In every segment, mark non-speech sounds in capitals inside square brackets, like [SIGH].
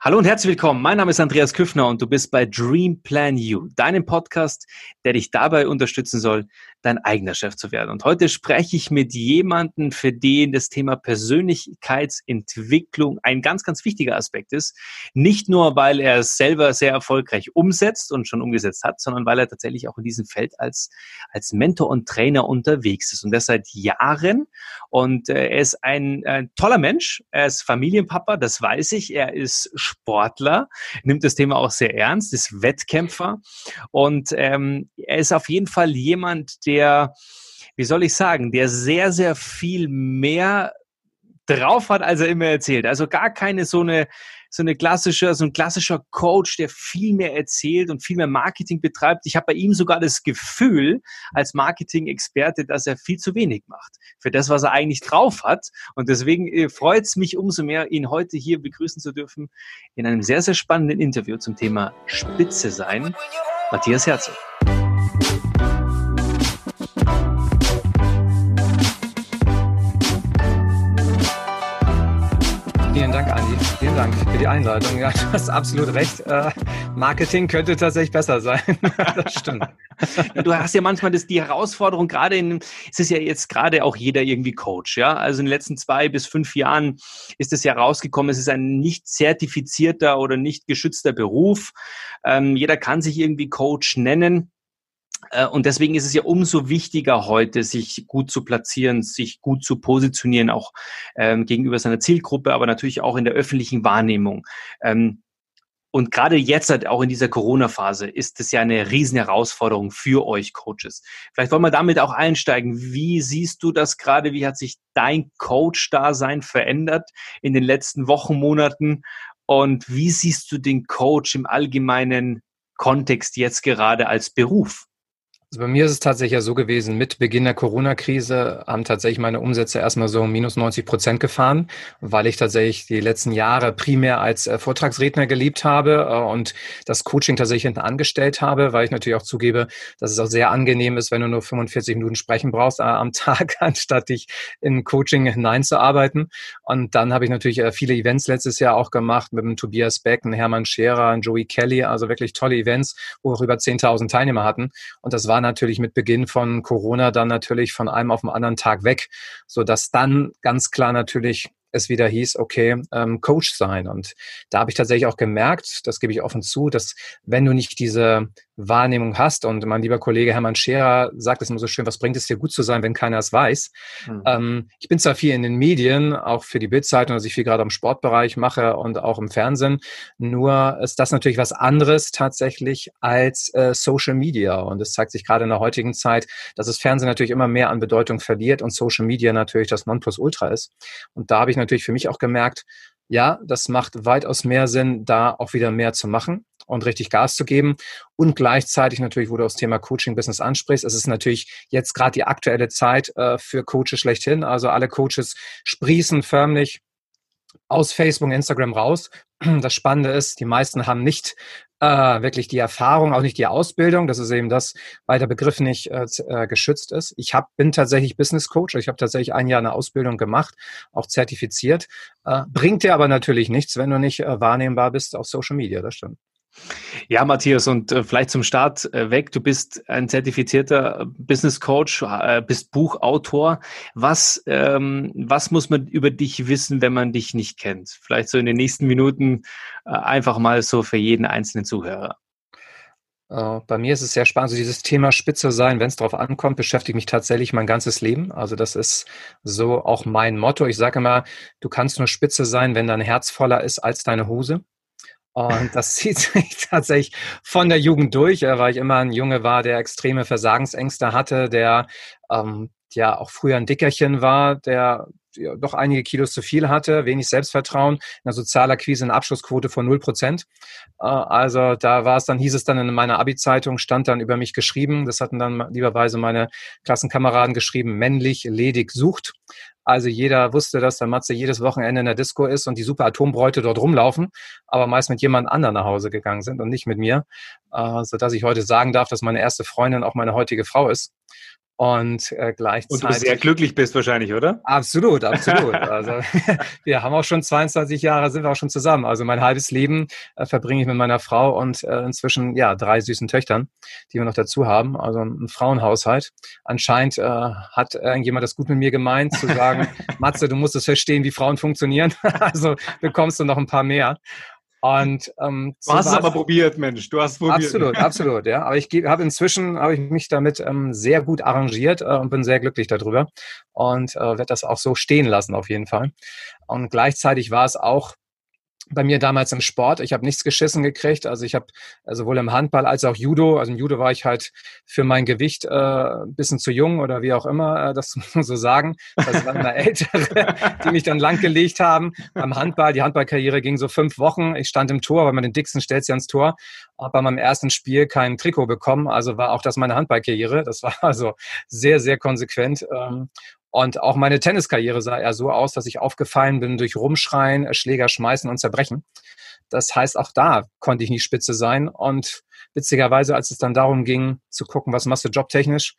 Hallo und herzlich willkommen. Mein Name ist Andreas Küffner und du bist bei Dream Plan You, deinem Podcast, der dich dabei unterstützen soll, dein eigener Chef zu werden. Und heute spreche ich mit jemandem, für den das Thema Persönlichkeitsentwicklung ein ganz, ganz wichtiger Aspekt ist. Nicht nur, weil er es selber sehr erfolgreich umsetzt und schon umgesetzt hat, sondern weil er tatsächlich auch in diesem Feld als, als Mentor und Trainer unterwegs ist. Und das seit Jahren. Und äh, er ist ein, ein toller Mensch. Er ist Familienpapa, das weiß ich. Er ist Sportler, nimmt das Thema auch sehr ernst, ist Wettkämpfer. Und ähm, er ist auf jeden Fall jemand, der, wie soll ich sagen, der sehr, sehr viel mehr drauf hat, als er immer erzählt. Also gar keine so eine so eine klassische, so ein klassischer Coach, der viel mehr erzählt und viel mehr Marketing betreibt. Ich habe bei ihm sogar das Gefühl, als Marketing-Experte, dass er viel zu wenig macht für das, was er eigentlich drauf hat. Und deswegen äh, freut es mich umso mehr, ihn heute hier begrüßen zu dürfen in einem sehr, sehr spannenden Interview zum Thema Spitze sein. Matthias Herzog. Dank, Andi. Vielen Dank für die Einleitung. Ja, du hast absolut recht. Äh, Marketing könnte tatsächlich besser sein. [LAUGHS] das stimmt. du hast ja manchmal das, die Herausforderung, gerade in, es ist ja jetzt gerade auch jeder irgendwie Coach, ja. Also in den letzten zwei bis fünf Jahren ist es ja rausgekommen, es ist ein nicht zertifizierter oder nicht geschützter Beruf. Ähm, jeder kann sich irgendwie Coach nennen. Äh, und deswegen ist es ja umso wichtiger heute, sich gut zu platzieren, sich gut zu positionieren, auch ähm, gegenüber seiner Zielgruppe, aber natürlich auch in der öffentlichen Wahrnehmung. Ähm, und gerade jetzt, halt auch in dieser Corona-Phase, ist es ja eine riesen Herausforderung für euch Coaches. Vielleicht wollen wir damit auch einsteigen. Wie siehst du das gerade? Wie hat sich dein Coach-Dasein verändert in den letzten Wochen, Monaten? Und wie siehst du den Coach im allgemeinen Kontext jetzt gerade als Beruf? Also bei mir ist es tatsächlich ja so gewesen, mit Beginn der Corona-Krise haben tatsächlich meine Umsätze erstmal so minus 90 Prozent gefahren, weil ich tatsächlich die letzten Jahre primär als äh, Vortragsredner geliebt habe äh, und das Coaching tatsächlich hinten angestellt habe, weil ich natürlich auch zugebe, dass es auch sehr angenehm ist, wenn du nur 45 Minuten sprechen brauchst äh, am [LAUGHS] Tag, anstatt dich in Coaching hineinzuarbeiten. Und dann habe ich natürlich viele Events letztes Jahr auch gemacht mit dem Tobias Beck, einem Hermann Scherer, einem Joey Kelly, also wirklich tolle Events, wo wir über 10.000 Teilnehmer hatten. Und das war war natürlich mit Beginn von Corona dann natürlich von einem auf den anderen Tag weg, so dass dann ganz klar natürlich es wieder hieß, okay, ähm, Coach sein. Und da habe ich tatsächlich auch gemerkt, das gebe ich offen zu, dass wenn du nicht diese Wahrnehmung hast. Und mein lieber Kollege Hermann Scherer sagt es immer so schön, was bringt es dir gut zu sein, wenn keiner es weiß? Mhm. Ähm, ich bin zwar viel in den Medien, auch für die Bildzeitung, dass ich viel gerade im Sportbereich mache und auch im Fernsehen, nur ist das natürlich was anderes tatsächlich als äh, Social Media. Und es zeigt sich gerade in der heutigen Zeit, dass das Fernsehen natürlich immer mehr an Bedeutung verliert und Social Media natürlich das Nonplusultra ist. Und da habe ich natürlich für mich auch gemerkt, ja, das macht weitaus mehr Sinn, da auch wieder mehr zu machen und richtig Gas zu geben. Und gleichzeitig natürlich, wo du das Thema Coaching-Business ansprichst, es ist natürlich jetzt gerade die aktuelle Zeit äh, für Coaches schlechthin. Also alle Coaches sprießen förmlich aus Facebook, Instagram raus. [CLEARS THROAT] Das Spannende ist, die meisten haben nicht äh, wirklich die Erfahrung, auch nicht die Ausbildung. Das ist eben das, weil der Begriff nicht äh, äh, geschützt ist. Ich hab, bin tatsächlich Business Coach. Ich habe tatsächlich ein Jahr eine Ausbildung gemacht, auch zertifiziert. Äh, bringt dir aber natürlich nichts, wenn du nicht äh, wahrnehmbar bist auf Social Media. Das stimmt. Ja, Matthias, und äh, vielleicht zum Start äh, weg. Du bist ein zertifizierter Business Coach, äh, bist Buchautor. Was, ähm, was muss man über dich wissen, wenn man dich nicht kennt? Vielleicht so in den nächsten Minuten äh, einfach mal so für jeden einzelnen Zuhörer. Äh, bei mir ist es sehr spannend. Also dieses Thema Spitze sein, wenn es darauf ankommt, beschäftigt mich tatsächlich mein ganzes Leben. Also das ist so auch mein Motto. Ich sage immer, du kannst nur Spitze sein, wenn dein Herz voller ist als deine Hose. Und das [LAUGHS] zieht sich tatsächlich von der Jugend durch, weil ich immer ein Junge war, der extreme Versagensängste hatte, der ähm, ja auch früher ein Dickerchen war, der ja, doch einige Kilos zu viel hatte, wenig Selbstvertrauen, in der Sozialakquise eine Abschlussquote von 0 Prozent. Äh, also da war es dann, hieß es dann in meiner Abi-Zeitung, stand dann über mich geschrieben, das hatten dann lieberweise meine Klassenkameraden geschrieben, männlich, ledig, sucht. Also jeder wusste, dass der Matze jedes Wochenende in der Disco ist und die super Atombräute dort rumlaufen, aber meist mit jemand anderem nach Hause gegangen sind und nicht mit mir, äh, sodass ich heute sagen darf, dass meine erste Freundin auch meine heutige Frau ist. Und äh, gleichzeitig. Und du sehr glücklich bist wahrscheinlich, oder? Absolut, absolut. [LAUGHS] also [LAUGHS] wir haben auch schon 22 Jahre, sind wir auch schon zusammen. Also mein halbes Leben äh, verbringe ich mit meiner Frau und äh, inzwischen ja drei süßen Töchtern, die wir noch dazu haben. Also ein Frauenhaushalt. Anscheinend äh, hat irgendjemand das gut mit mir gemeint, zu sagen, [LAUGHS] Matze, du musst es verstehen, wie Frauen funktionieren. also bekommst du noch ein paar mehr. Und ähm, du hast es aber probiert, Mensch. Du hast probiert. Absolut, absolut, ja. Aber ich habe inzwischen habe ich mich damit ähm, sehr gut arrangiert äh, und bin sehr glücklich darüber und äh, werde das auch so stehen lassen auf jeden Fall. Und gleichzeitig war es auch bei mir damals im Sport. Ich habe nichts geschissen gekriegt. Also ich habe also sowohl im Handball als auch Judo. Also im Judo war ich halt für mein Gewicht äh, ein bisschen zu jung oder wie auch immer, äh, das [LAUGHS] muss man so sagen. Das waren immer Ältere, [LAUGHS] die mich dann langgelegt haben. Beim Handball, die Handballkarriere ging so fünf Wochen. Ich stand im Tor, weil man den dicksten stellt sich ans Tor. Habe bei meinem ersten Spiel kein Trikot bekommen. Also war auch das meine Handballkarriere. Das war also sehr, sehr konsequent. Ähm, und auch meine Tenniskarriere sah eher so aus, dass ich aufgefallen bin durch Rumschreien, Schläger schmeißen und zerbrechen. Das heißt, auch da konnte ich nie spitze sein. Und witzigerweise, als es dann darum ging, zu gucken, was machst du jobtechnisch,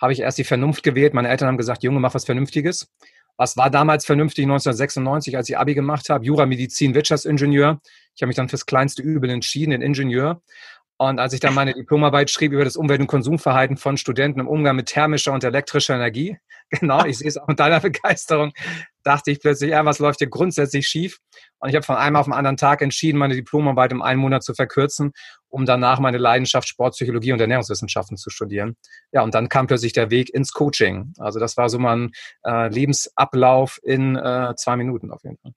habe ich erst die Vernunft gewählt. Meine Eltern haben gesagt, Junge, mach was Vernünftiges. Was war damals vernünftig 1996, als ich Abi gemacht habe? Jura, Medizin, Wirtschaftsingenieur. Ich habe mich dann fürs kleinste Übel entschieden, den Ingenieur. Und als ich dann meine Diplomarbeit schrieb über das Umwelt- und Konsumverhalten von Studenten im Umgang mit thermischer und elektrischer Energie, [LAUGHS] genau, ich sehe es auch mit deiner Begeisterung, dachte ich plötzlich, ja, was läuft hier grundsätzlich schief? Und ich habe von einem auf den anderen Tag entschieden, meine Diplomarbeit um einen Monat zu verkürzen, um danach meine Leidenschaft Sportpsychologie und Ernährungswissenschaften zu studieren. Ja, und dann kam plötzlich der Weg ins Coaching. Also das war so mein äh, Lebensablauf in äh, zwei Minuten auf jeden Fall.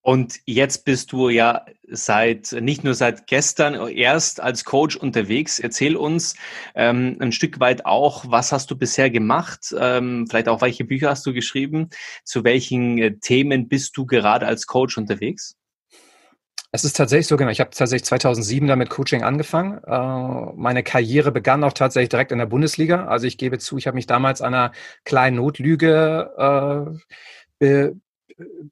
Und jetzt bist du ja seit, nicht nur seit gestern erst als Coach unterwegs. Erzähl uns ähm, ein Stück weit auch, was hast du bisher gemacht? Ähm, vielleicht auch, welche Bücher hast du geschrieben? Zu welchen äh, Themen bist du gerade als Coach unterwegs? Es ist tatsächlich so, genau. Ich habe tatsächlich 2007 damit Coaching angefangen. Äh, meine Karriere begann auch tatsächlich direkt in der Bundesliga. Also ich gebe zu, ich habe mich damals einer kleinen Notlüge äh, äh,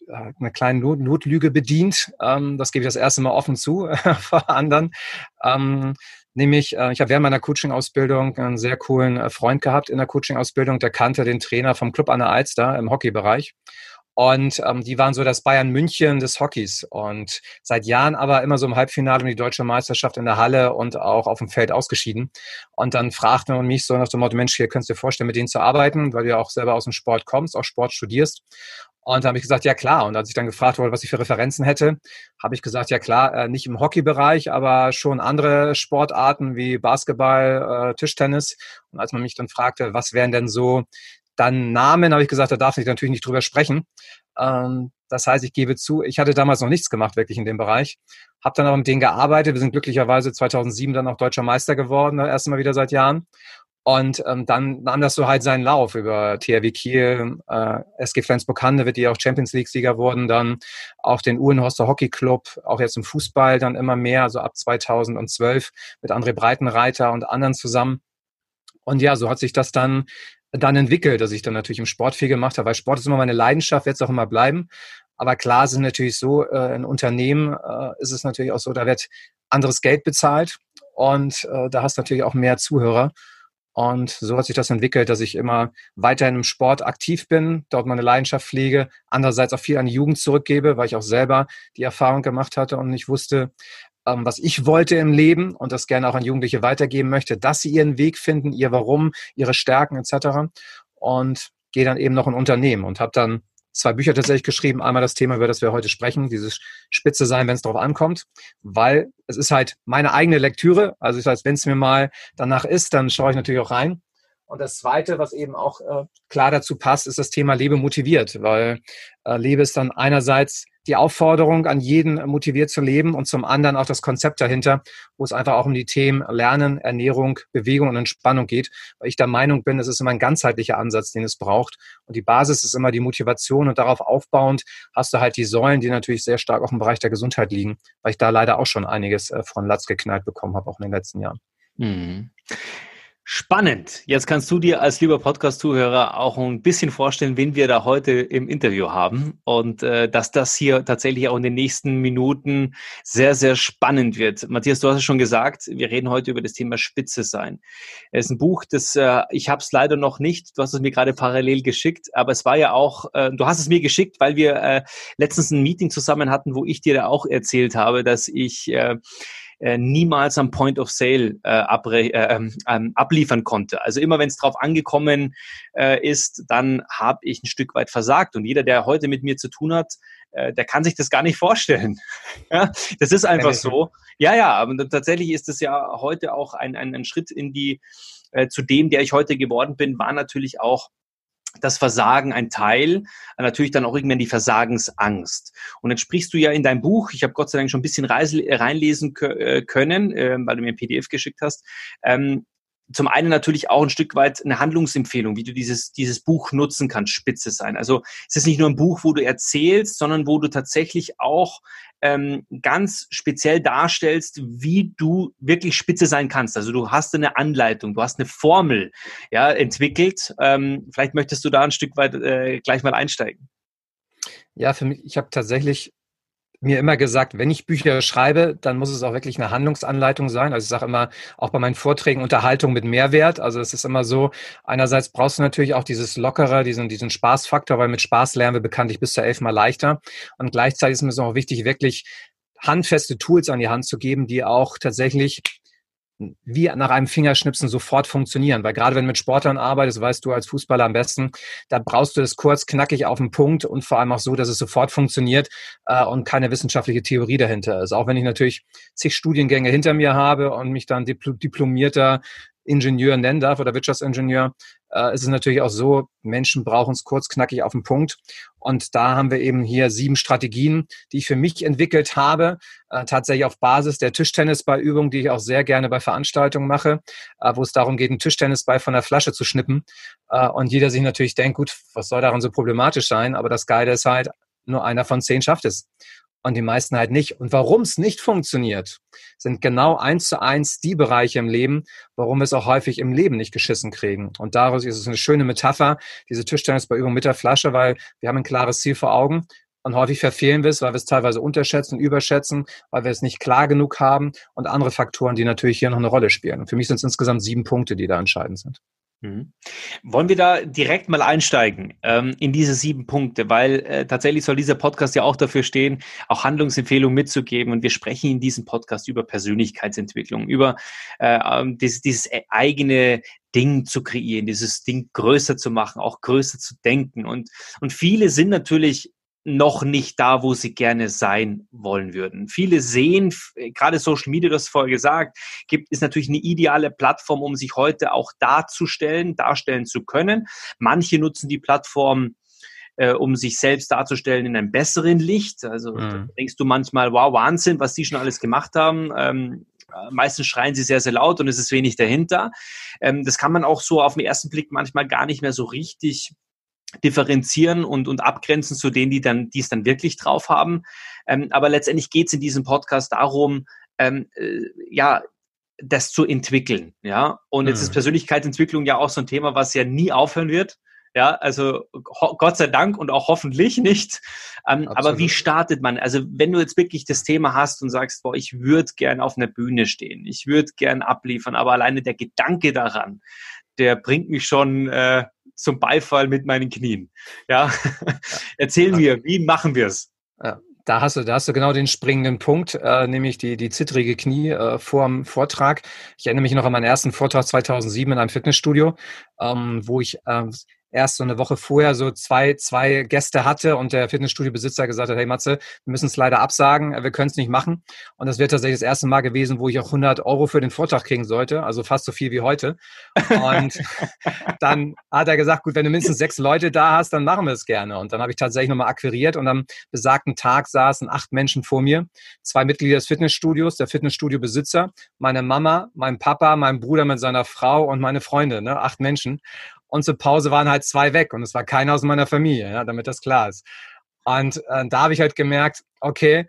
einer kleinen Not Notlüge bedient. Ähm, das gebe ich das erste Mal offen zu [LAUGHS] vor anderen. Ähm, nämlich, äh, ich habe während meiner Coaching-Ausbildung einen sehr coolen äh, Freund gehabt in der Coaching-Ausbildung, der kannte den Trainer vom Club an der Alster im Hockeybereich. Und ähm, die waren so das Bayern München des Hockeys. Und seit Jahren aber immer so im Halbfinale um die deutsche Meisterschaft in der Halle und auch auf dem Feld ausgeschieden. Und dann fragte man mich so nach dem Motto, Mensch, hier könntest du dir vorstellen, mit denen zu arbeiten, weil du ja auch selber aus dem Sport kommst, auch Sport studierst. Und da habe ich gesagt, ja klar. Und als ich dann gefragt wurde, was ich für Referenzen hätte, habe ich gesagt, ja klar, äh, nicht im Hockeybereich, aber schon andere Sportarten wie Basketball, äh, Tischtennis. Und als man mich dann fragte, was wären denn so dann Namen, habe ich gesagt, da darf ich natürlich nicht drüber sprechen. Ähm, das heißt, ich gebe zu, ich hatte damals noch nichts gemacht wirklich in dem Bereich, habe dann auch mit denen gearbeitet. Wir sind glücklicherweise 2007 dann auch deutscher Meister geworden, das erste Mal wieder seit Jahren. Und ähm, dann nahm das so halt seinen Lauf über THW Kiel, äh, SG Flensburg-Handewitt, die auch Champions League-Sieger wurden, dann auch den Uhlenhorster Hockey Club, auch jetzt im Fußball dann immer mehr, also ab 2012 mit André Breitenreiter und anderen zusammen. Und ja, so hat sich das dann dann entwickelt, dass ich dann natürlich im Sport viel gemacht habe, weil Sport ist immer meine Leidenschaft, wird es auch immer bleiben. Aber klar es natürlich so, äh, in Unternehmen äh, ist es natürlich auch so, da wird anderes Geld bezahlt und äh, da hast du natürlich auch mehr Zuhörer. Und so hat sich das entwickelt, dass ich immer weiterhin im Sport aktiv bin, dort meine Leidenschaft pflege, andererseits auch viel an die Jugend zurückgebe, weil ich auch selber die Erfahrung gemacht hatte und nicht wusste, ähm, was ich wollte im Leben und das gerne auch an Jugendliche weitergeben möchte, dass sie ihren Weg finden, ihr Warum, ihre Stärken etc. Und gehe dann eben noch in Unternehmen und habe dann zwei Bücher tatsächlich geschrieben. Einmal das Thema, über das wir heute sprechen, dieses Spitze sein, wenn es darauf ankommt, weil es ist halt meine eigene Lektüre. Also das heißt, wenn es mir mal danach ist, dann schaue ich natürlich auch rein. Und das Zweite, was eben auch äh, klar dazu passt, ist das Thema Lebe motiviert, weil äh, Lebe ist dann einerseits die Aufforderung an jeden motiviert zu leben und zum anderen auch das Konzept dahinter, wo es einfach auch um die Themen Lernen, Ernährung, Bewegung und Entspannung geht, weil ich der Meinung bin, es ist immer ein ganzheitlicher Ansatz, den es braucht. Und die Basis ist immer die Motivation und darauf aufbauend hast du halt die Säulen, die natürlich sehr stark auch im Bereich der Gesundheit liegen, weil ich da leider auch schon einiges äh, von Latz geknallt bekommen habe, auch in den letzten Jahren. Mhm. Spannend. Jetzt kannst du dir als lieber Podcast-Zuhörer auch ein bisschen vorstellen, wen wir da heute im Interview haben und äh, dass das hier tatsächlich auch in den nächsten Minuten sehr, sehr spannend wird. Matthias, du hast es schon gesagt, wir reden heute über das Thema Spitze sein. Es ist ein Buch, das äh, ich habe es leider noch nicht. Du hast es mir gerade parallel geschickt, aber es war ja auch, äh, du hast es mir geschickt, weil wir äh, letztens ein Meeting zusammen hatten, wo ich dir da auch erzählt habe, dass ich äh, äh, niemals am Point of Sale äh, abre äh, ähm, ähm, abliefern konnte. Also immer wenn es drauf angekommen äh, ist, dann habe ich ein Stück weit versagt. Und jeder, der heute mit mir zu tun hat, äh, der kann sich das gar nicht vorstellen. [LAUGHS] ja, das ist einfach so. Ja, ja, aber tatsächlich ist es ja heute auch ein, ein, ein Schritt in die, äh, zu dem, der ich heute geworden bin, war natürlich auch das Versagen ein Teil, natürlich dann auch irgendwann die Versagensangst. Und dann sprichst du ja in deinem Buch, ich habe Gott sei Dank schon ein bisschen reinlesen äh, können, ähm, weil du mir ein PDF geschickt hast, ähm, zum einen natürlich auch ein Stück weit eine Handlungsempfehlung, wie du dieses, dieses Buch nutzen kannst, Spitze sein. Also es ist nicht nur ein Buch, wo du erzählst, sondern wo du tatsächlich auch ähm, ganz speziell darstellst, wie du wirklich Spitze sein kannst. Also du hast eine Anleitung, du hast eine Formel ja, entwickelt. Ähm, vielleicht möchtest du da ein Stück weit äh, gleich mal einsteigen. Ja, für mich, ich habe tatsächlich mir immer gesagt, wenn ich Bücher schreibe, dann muss es auch wirklich eine Handlungsanleitung sein. Also ich sage immer, auch bei meinen Vorträgen Unterhaltung mit Mehrwert. Also es ist immer so, einerseits brauchst du natürlich auch dieses Lockere, diesen, diesen Spaßfaktor, weil mit Spaß lernen wir bekanntlich bis zu elfmal leichter. Und gleichzeitig ist mir auch wichtig, wirklich handfeste Tools an die Hand zu geben, die auch tatsächlich wie nach einem Fingerschnipsen sofort funktionieren. Weil gerade wenn du mit Sportlern arbeitest, weißt du als Fußballer am besten, da brauchst du es kurz, knackig auf den Punkt und vor allem auch so, dass es sofort funktioniert äh, und keine wissenschaftliche Theorie dahinter ist. Auch wenn ich natürlich zig Studiengänge hinter mir habe und mich dann diplomierter Ingenieur nennen darf oder Wirtschaftsingenieur, äh, ist es natürlich auch so, Menschen brauchen es kurz, knackig auf den Punkt. Und da haben wir eben hier sieben Strategien, die ich für mich entwickelt habe, äh, tatsächlich auf Basis der Tischtennisballübung, die ich auch sehr gerne bei Veranstaltungen mache, äh, wo es darum geht, einen Tischtennisball von der Flasche zu schnippen. Äh, und jeder sich natürlich denkt, gut, was soll daran so problematisch sein? Aber das Geile ist halt, nur einer von zehn schafft es und die meisten halt nicht. Und warum es nicht funktioniert, sind genau eins zu eins die Bereiche im Leben, warum wir es auch häufig im Leben nicht geschissen kriegen. Und daraus ist es eine schöne Metapher, diese Tischtennisbeübung mit der Flasche, weil wir haben ein klares Ziel vor Augen. Und häufig verfehlen wir es, weil wir es teilweise unterschätzen, überschätzen, weil wir es nicht klar genug haben und andere Faktoren, die natürlich hier noch eine Rolle spielen. Und für mich sind es insgesamt sieben Punkte, die da entscheidend sind. Mhm. Wollen wir da direkt mal einsteigen ähm, in diese sieben Punkte, weil äh, tatsächlich soll dieser Podcast ja auch dafür stehen, auch Handlungsempfehlungen mitzugeben. Und wir sprechen in diesem Podcast über Persönlichkeitsentwicklung, über äh, ähm, dieses, dieses eigene Ding zu kreieren, dieses Ding größer zu machen, auch größer zu denken. Und, und viele sind natürlich noch nicht da, wo sie gerne sein wollen würden. Viele sehen, gerade Social Media, das vorher gesagt, gibt, ist natürlich eine ideale Plattform, um sich heute auch darzustellen, darstellen zu können. Manche nutzen die Plattform, äh, um sich selbst darzustellen in einem besseren Licht. Also mhm. denkst du manchmal, wow, Wahnsinn, was die schon alles gemacht haben. Ähm, meistens schreien sie sehr, sehr laut und es ist wenig dahinter. Ähm, das kann man auch so auf den ersten Blick manchmal gar nicht mehr so richtig differenzieren und, und abgrenzen zu denen, die dann, die es dann wirklich drauf haben. Ähm, aber letztendlich geht es in diesem Podcast darum, ähm, äh, ja, das zu entwickeln, ja. Und jetzt mhm. ist Persönlichkeitsentwicklung ja auch so ein Thema, was ja nie aufhören wird. Ja, also Gott sei Dank und auch hoffentlich [LAUGHS] nicht. Ähm, aber wie startet man? Also wenn du jetzt wirklich das Thema hast und sagst, boah, ich würde gern auf einer Bühne stehen, ich würde gern abliefern, aber alleine der Gedanke daran, der bringt mich schon äh, zum Beifall mit meinen Knien. Ja, [LAUGHS] erzähl ja. mir, wie machen wir es? Ja. Da hast du, da hast du genau den springenden Punkt, äh, nämlich die, die zittrige Knie äh, vor dem Vortrag. Ich erinnere mich noch an meinen ersten Vortrag 2007 in einem Fitnessstudio, ähm, wo ich äh, erst so eine Woche vorher so zwei, zwei Gäste hatte und der Fitnessstudio-Besitzer gesagt hat, hey Matze, wir müssen es leider absagen, wir können es nicht machen. Und das wird tatsächlich das erste Mal gewesen, wo ich auch 100 Euro für den Vortrag kriegen sollte, also fast so viel wie heute. Und [LAUGHS] dann hat er gesagt, gut, wenn du mindestens sechs Leute da hast, dann machen wir es gerne. Und dann habe ich tatsächlich nochmal akquiriert und am besagten Tag saßen acht Menschen vor mir, zwei Mitglieder des Fitnessstudios, der Fitnessstudio-Besitzer, meine Mama, mein Papa, mein Bruder mit seiner Frau und meine Freunde, ne? acht Menschen und zur Pause waren halt zwei weg und es war keiner aus meiner Familie, ja, damit das klar ist. Und äh, da habe ich halt gemerkt, okay,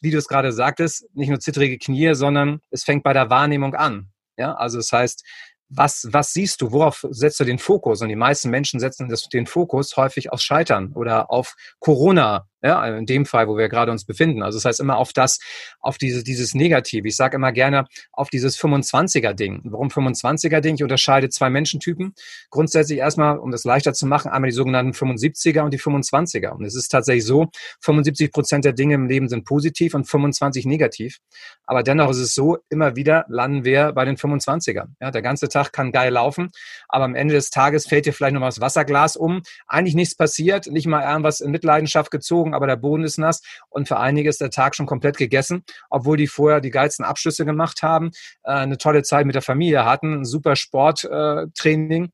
wie du es gerade sagtest, nicht nur zittrige Knie, sondern es fängt bei der Wahrnehmung an. Ja, also das heißt, was, was siehst du? Worauf setzt du den Fokus? Und die meisten Menschen setzen das, den Fokus häufig aufs Scheitern oder auf Corona ja, in dem Fall, wo wir gerade uns befinden. Also das heißt immer auf das, auf diese, dieses Negativ. Ich sage immer gerne auf dieses 25er-Ding. Warum 25er-Ding? Ich unterscheide zwei Menschentypen. Grundsätzlich erstmal, um das leichter zu machen, einmal die sogenannten 75er und die 25er. Und es ist tatsächlich so, 75 Prozent der Dinge im Leben sind positiv und 25 negativ. Aber dennoch ist es so, immer wieder landen wir bei den 25er. Ja, der ganze Tag kann geil laufen, aber am Ende des Tages fällt dir vielleicht noch mal das Wasserglas um. Eigentlich nichts passiert, nicht mal irgendwas in Mitleidenschaft gezogen, aber der Boden ist nass und für einige ist der Tag schon komplett gegessen, obwohl die vorher die geilsten Abschlüsse gemacht haben, äh, eine tolle Zeit mit der Familie hatten, ein super Sporttraining.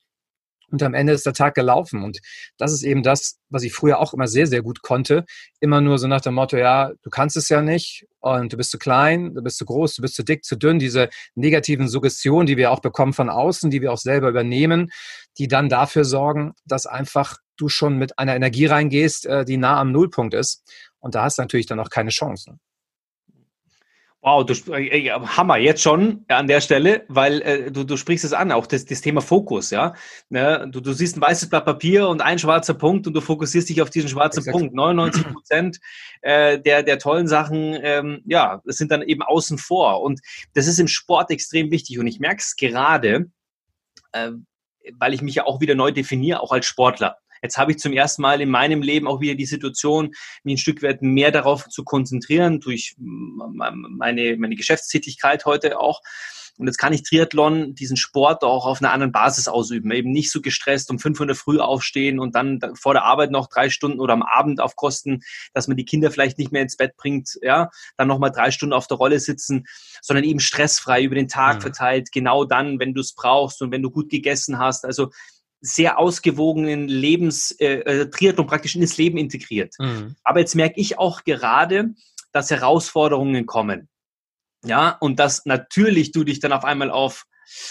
Und am Ende ist der Tag gelaufen. Und das ist eben das, was ich früher auch immer sehr, sehr gut konnte. Immer nur so nach dem Motto, ja, du kannst es ja nicht und du bist zu klein, du bist zu groß, du bist zu dick, zu dünn. Diese negativen Suggestionen, die wir auch bekommen von außen, die wir auch selber übernehmen, die dann dafür sorgen, dass einfach du schon mit einer Energie reingehst, äh, die nah am Nullpunkt ist. Und da hast du natürlich dann auch keine Chance. Wow, du, äh, Hammer, jetzt schon an der Stelle, weil äh, du, du sprichst es an, auch das, das Thema Fokus, ja. Ne? Du, du siehst ein weißes Blatt Papier und ein schwarzer Punkt und du fokussierst dich auf diesen schwarzen Exakt. Punkt. 99 Prozent äh, der, der tollen Sachen, ähm, ja, das sind dann eben außen vor. Und das ist im Sport extrem wichtig. Und ich merke es gerade, äh, weil ich mich ja auch wieder neu definiere, auch als Sportler. Jetzt habe ich zum ersten Mal in meinem Leben auch wieder die Situation, mich ein Stück weit mehr darauf zu konzentrieren, durch meine, meine Geschäftstätigkeit heute auch. Und jetzt kann ich Triathlon, diesen Sport auch auf einer anderen Basis ausüben. Eben nicht so gestresst um 500 früh aufstehen und dann vor der Arbeit noch drei Stunden oder am Abend auf Kosten, dass man die Kinder vielleicht nicht mehr ins Bett bringt, ja, dann nochmal drei Stunden auf der Rolle sitzen, sondern eben stressfrei über den Tag mhm. verteilt, genau dann, wenn du es brauchst und wenn du gut gegessen hast. Also sehr ausgewogenen Lebens, äh, äh, Triathlon praktisch in das Leben integriert. Mhm. Aber jetzt merke ich auch gerade, dass Herausforderungen kommen. Ja, und dass natürlich du dich dann auf einmal auf,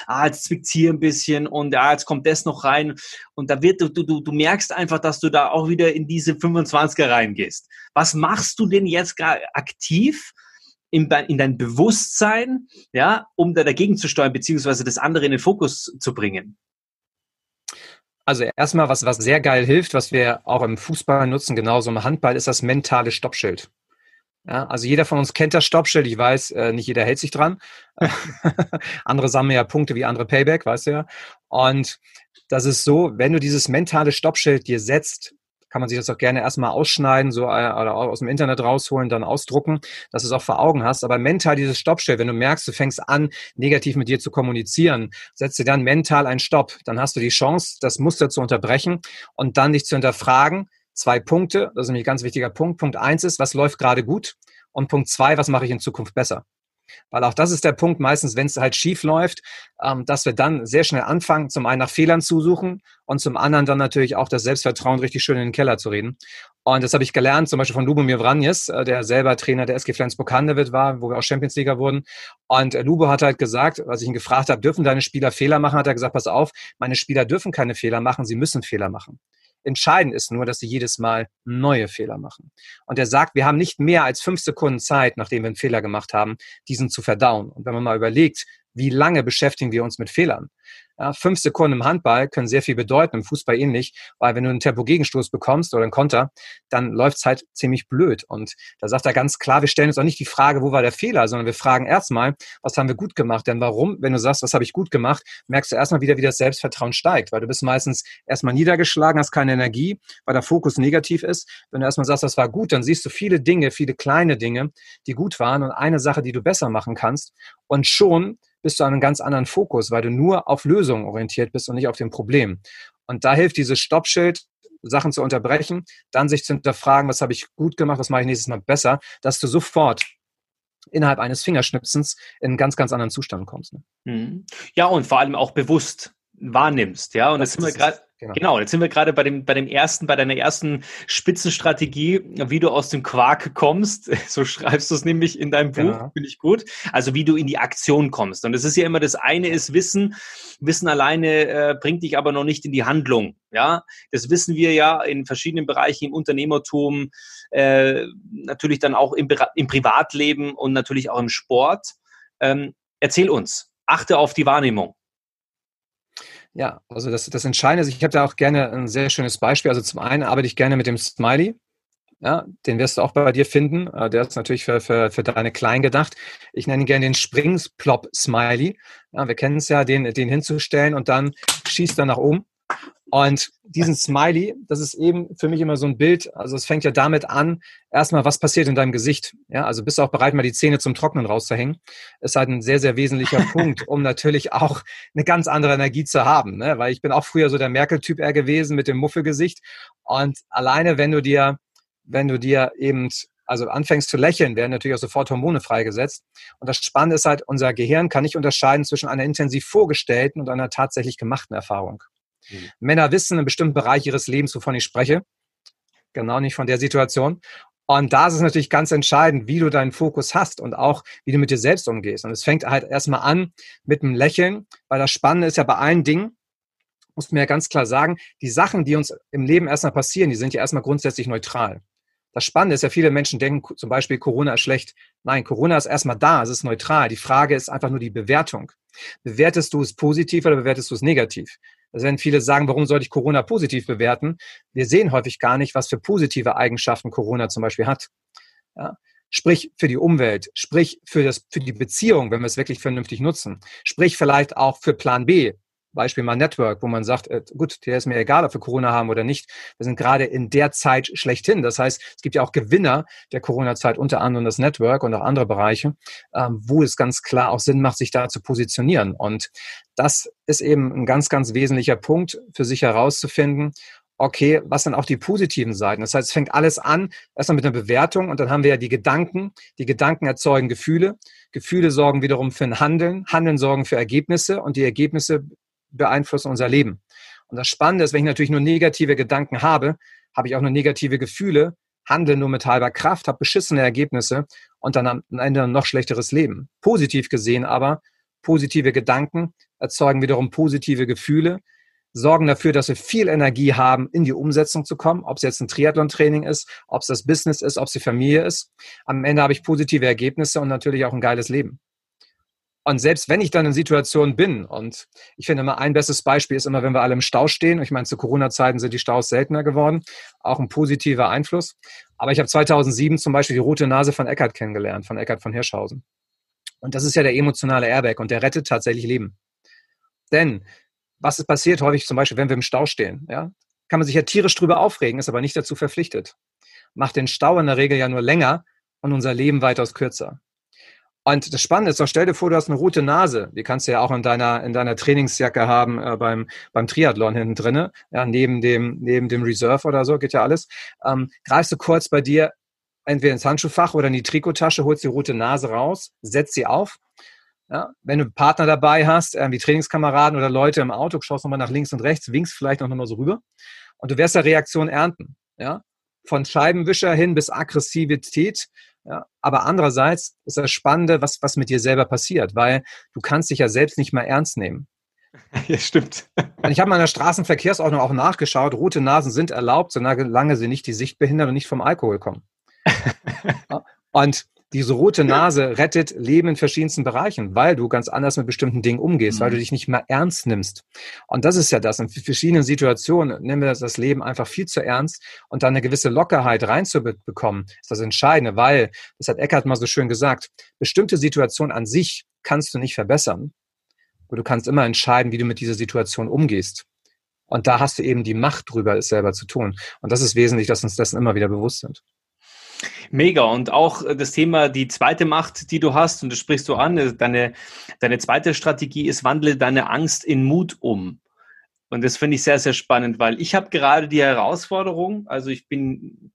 ah, jetzt zwickt hier ein bisschen und ja, jetzt kommt das noch rein. Und da wird, du, du, du merkst einfach, dass du da auch wieder in diese 25er reingehst. Was machst du denn jetzt gerade aktiv? In, in dein Bewusstsein, ja, um da dagegen zu steuern, beziehungsweise das andere in den Fokus zu bringen? Also erstmal, was, was sehr geil hilft, was wir auch im Fußball nutzen, genauso im Handball, ist das mentale Stoppschild. Ja, also jeder von uns kennt das Stoppschild. Ich weiß, äh, nicht jeder hält sich dran. [LAUGHS] [LAUGHS] andere sammeln ja Punkte wie andere Payback, weißt du ja. Und das ist so, wenn du dieses mentale Stoppschild dir setzt, kann man sich das auch gerne erstmal ausschneiden, so äh, oder aus dem Internet rausholen, dann ausdrucken, dass du es auch vor Augen hast. Aber mental dieses Stoppschild, wenn du merkst, du fängst an, negativ mit dir zu kommunizieren, setzt dir dann mental einen Stopp. Dann hast du die Chance, das Muster zu unterbrechen und dann dich zu hinterfragen. Zwei Punkte, das ist nämlich ein ganz wichtiger Punkt. Punkt eins ist, was läuft gerade gut? Und Punkt zwei, was mache ich in Zukunft besser? Weil auch das ist der Punkt, meistens, wenn es halt schief läuft, ähm, dass wir dann sehr schnell anfangen, zum einen nach Fehlern zu suchen und zum anderen dann natürlich auch das Selbstvertrauen richtig schön in den Keller zu reden. Und das habe ich gelernt, zum Beispiel von Lubomir Vranjes, äh, der selber Trainer der SG Flensburg-Handewitt war, wo wir auch Champions League wurden. Und äh, Lubo hat halt gesagt, als ich ihn gefragt habe, dürfen deine Spieler Fehler machen, hat er gesagt, pass auf, meine Spieler dürfen keine Fehler machen, sie müssen Fehler machen. Entscheidend ist nur, dass sie jedes Mal neue Fehler machen. Und er sagt, wir haben nicht mehr als fünf Sekunden Zeit, nachdem wir einen Fehler gemacht haben, diesen zu verdauen. Und wenn man mal überlegt, wie lange beschäftigen wir uns mit Fehlern? Ja, fünf Sekunden im Handball können sehr viel bedeuten, im Fußball ähnlich, weil wenn du einen Tempo-Gegenstoß bekommst oder einen Konter, dann läuft es halt ziemlich blöd. Und da sagt er ganz klar, wir stellen uns auch nicht die Frage, wo war der Fehler, sondern wir fragen erstmal, was haben wir gut gemacht? Denn warum, wenn du sagst, was habe ich gut gemacht, merkst du erstmal wieder, wie das Selbstvertrauen steigt, weil du bist meistens erstmal niedergeschlagen, hast keine Energie, weil der Fokus negativ ist. Wenn du erstmal sagst, das war gut, dann siehst du viele Dinge, viele kleine Dinge, die gut waren und eine Sache, die du besser machen kannst. Und schon bist du an einem ganz anderen Fokus, weil du nur auf Lösungen orientiert bist und nicht auf dem Problem. Und da hilft dieses Stoppschild, Sachen zu unterbrechen, dann sich zu hinterfragen, was habe ich gut gemacht, was mache ich nächstes Mal besser, dass du sofort innerhalb eines Fingerschnipsens in einen ganz, ganz anderen Zustand kommst. Ne? Mhm. Ja, und vor allem auch bewusst wahrnimmst, ja. Und das, das sind wir gerade Genau. genau, jetzt sind wir gerade bei dem, bei dem ersten, bei deiner ersten Spitzenstrategie, wie du aus dem Quark kommst. [LAUGHS] So schreibst du es nämlich in deinem Buch, genau. finde ich gut. Also wie du in die Aktion kommst. Und es ist ja immer das eine ist Wissen. Wissen alleine äh, bringt dich aber noch nicht in die Handlung. Ja, das wissen wir ja in verschiedenen Bereichen im Unternehmertum, äh, natürlich dann auch im, im Privatleben und natürlich auch im Sport. Ähm, erzähl uns, achte auf die Wahrnehmung. Ja, also das, das Entscheidende ist, ich habe da auch gerne ein sehr schönes Beispiel. Also zum einen arbeite ich gerne mit dem Smiley. Ja, den wirst du auch bei dir finden. Äh, der ist natürlich für, für, für deine Kleinen gedacht. Ich nenne ihn gerne den Springsplop-Smiley. Ja, wir kennen es ja, den, den hinzustellen und dann schießt er nach oben. Und diesen Smiley, das ist eben für mich immer so ein Bild. Also es fängt ja damit an, erstmal, was passiert in deinem Gesicht? Ja, also bist du auch bereit, mal die Zähne zum Trocknen rauszuhängen? Ist halt ein sehr, sehr wesentlicher [LAUGHS] Punkt, um natürlich auch eine ganz andere Energie zu haben. Ne? Weil ich bin auch früher so der Merkel-Typ eher gewesen mit dem Muffelgesicht. Und alleine, wenn du dir, wenn du dir eben also anfängst zu lächeln, werden natürlich auch sofort Hormone freigesetzt. Und das Spannende ist halt, unser Gehirn kann nicht unterscheiden zwischen einer intensiv vorgestellten und einer tatsächlich gemachten Erfahrung. Mhm. Männer wissen einen bestimmten Bereich ihres Lebens, wovon ich spreche. Genau nicht von der Situation. Und da ist es natürlich ganz entscheidend, wie du deinen Fokus hast und auch, wie du mit dir selbst umgehst. Und es fängt halt erstmal an mit einem Lächeln, weil das Spannende ist ja bei allen Dingen, muss mir ja ganz klar sagen, die Sachen, die uns im Leben erstmal passieren, die sind ja erstmal grundsätzlich neutral. Das Spannende ist ja, viele Menschen denken zum Beispiel, Corona ist schlecht. Nein, Corona ist erstmal da, es ist neutral. Die Frage ist einfach nur die Bewertung. Bewertest du es positiv oder bewertest du es negativ? Also wenn viele sagen, warum sollte ich Corona positiv bewerten? Wir sehen häufig gar nicht, was für positive Eigenschaften Corona zum Beispiel hat. Ja? Sprich für die Umwelt, sprich für, das, für die Beziehung, wenn wir es wirklich vernünftig nutzen, sprich vielleicht auch für Plan B, Beispiel mal Network, wo man sagt, äh, gut, der ist mir egal, ob wir Corona haben oder nicht. Wir sind gerade in der Zeit schlechthin. Das heißt, es gibt ja auch Gewinner der Corona-Zeit, unter anderem das Network und auch andere Bereiche, ähm, wo es ganz klar auch Sinn macht, sich da zu positionieren. Und das ist eben ein ganz, ganz wesentlicher Punkt für sich herauszufinden. Okay, was sind auch die positiven Seiten? Das heißt, es fängt alles an, erstmal mit einer Bewertung und dann haben wir ja die Gedanken. Die Gedanken erzeugen Gefühle. Gefühle sorgen wiederum für ein Handeln. Handeln sorgen für Ergebnisse und die Ergebnisse beeinflussen unser Leben. Und das Spannende ist, wenn ich natürlich nur negative Gedanken habe, habe ich auch nur negative Gefühle, handle nur mit halber Kraft, habe beschissene Ergebnisse und dann am Ende ein noch schlechteres Leben. Positiv gesehen aber, positive Gedanken erzeugen wiederum positive Gefühle, sorgen dafür, dass wir viel Energie haben, in die Umsetzung zu kommen, ob es jetzt ein Triathlon-Training ist, ob es das Business ist, ob es die Familie ist. Am Ende habe ich positive Ergebnisse und natürlich auch ein geiles Leben. Und selbst wenn ich dann in Situationen bin, und ich finde immer ein bestes Beispiel ist immer, wenn wir alle im Stau stehen. Ich meine, zu Corona-Zeiten sind die Staus seltener geworden, auch ein positiver Einfluss. Aber ich habe 2007 zum Beispiel die rote Nase von Eckert kennengelernt, von Eckert von Hirschhausen. Und das ist ja der emotionale Airbag und der rettet tatsächlich Leben. Denn was ist passiert häufig zum Beispiel, wenn wir im Stau stehen? Ja? Kann man sich ja tierisch drüber aufregen, ist aber nicht dazu verpflichtet. Macht den Stau in der Regel ja nur länger und unser Leben weitaus kürzer. Und das Spannende ist, doch stell dir vor, du hast eine rote Nase. Die kannst du ja auch in deiner, in deiner Trainingsjacke haben äh, beim, beim Triathlon hinten drinne, ja, neben dem, neben dem Reserve oder so, geht ja alles. Ähm, greifst du kurz bei dir entweder ins Handschuhfach oder in die Trikotasche, holst die rote Nase raus, setzt sie auf. Ja, wenn du einen Partner dabei hast, wie Trainingskameraden oder Leute im Auto, schaust nochmal nach links und rechts, winkst vielleicht noch mal so rüber. Und du wirst da Reaktion ernten. Ja? Von Scheibenwischer hin bis Aggressivität ja, aber andererseits ist das Spannende, was, was mit dir selber passiert, weil du kannst dich ja selbst nicht mehr ernst nehmen. [LAUGHS] Ja, stimmt. Ich habe mal in der Straßenverkehrsordnung auch nachgeschaut, rote Nasen sind erlaubt, solange sie nicht die Sicht behindern und nicht vom Alkohol kommen. [LAUGHS] und diese rote Nase rettet Leben in verschiedensten Bereichen, weil du ganz anders mit bestimmten Dingen umgehst, mhm. weil du mhm. dich nicht mehr ernst nimmst. Und das ist ja das. In verschiedenen Situationen nehmen wir das Leben einfach viel zu ernst und dann eine gewisse Lockerheit reinzubekommen, ist das Entscheidende, weil, das hat Eckhart mal so schön gesagt, bestimmte Situationen an sich kannst du nicht verbessern. Aber du kannst immer entscheiden, wie du mit dieser Situation umgehst. Und da hast du eben die Macht drüber, es selber zu tun. Und das ist wesentlich, dass uns dessen immer wieder bewusst sind. Mega. Und auch das Thema, die zweite Macht, die du hast, und das sprichst du an, deine, deine zweite Strategie ist, wandle deine Angst in Mut um. Und das finde ich sehr, sehr spannend, weil ich habe gerade die Herausforderung, also ich bin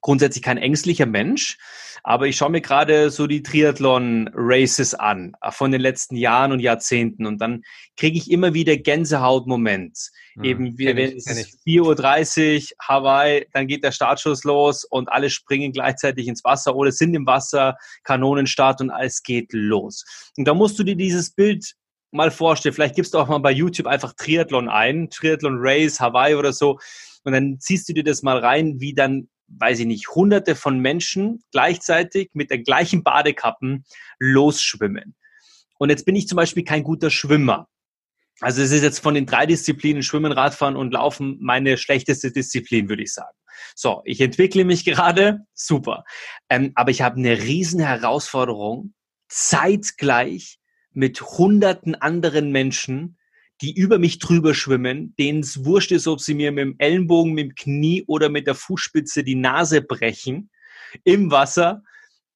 grundsätzlich kein ängstlicher Mensch, aber ich schaue mir gerade so die Triathlon-Races an äh, von den letzten Jahren und Jahrzehnten und dann kriege ich immer wieder Gänsehautmoment. Mhm. Eben, wenn es 4.30 Uhr, Hawaii, dann geht der Startschuss los und alle springen gleichzeitig ins Wasser oder sind im Wasser, Kanonenstart und alles geht los. Und da musst du dir dieses Bild mal vorstellen. Vielleicht gibst du auch mal bei YouTube einfach Triathlon ein, Triathlon Race, Hawaii oder so. Und dann ziehst du dir das mal rein, wie dann weiß ich nicht, hunderte von Menschen gleichzeitig mit den gleichen Badekappen losschwimmen. Und jetzt bin ich zum Beispiel kein guter Schwimmer. Also es ist jetzt von den drei Disziplinen Schwimmen, Radfahren und Laufen meine schlechteste Disziplin, würde ich sagen. So, ich entwickle mich gerade, super. Ähm, aber ich habe eine riesen Herausforderung, zeitgleich mit hunderten anderen Menschen, die über mich drüber schwimmen, denen es wurscht ist, ob sie mir mit dem Ellenbogen, mit dem Knie oder mit der Fußspitze die Nase brechen im Wasser.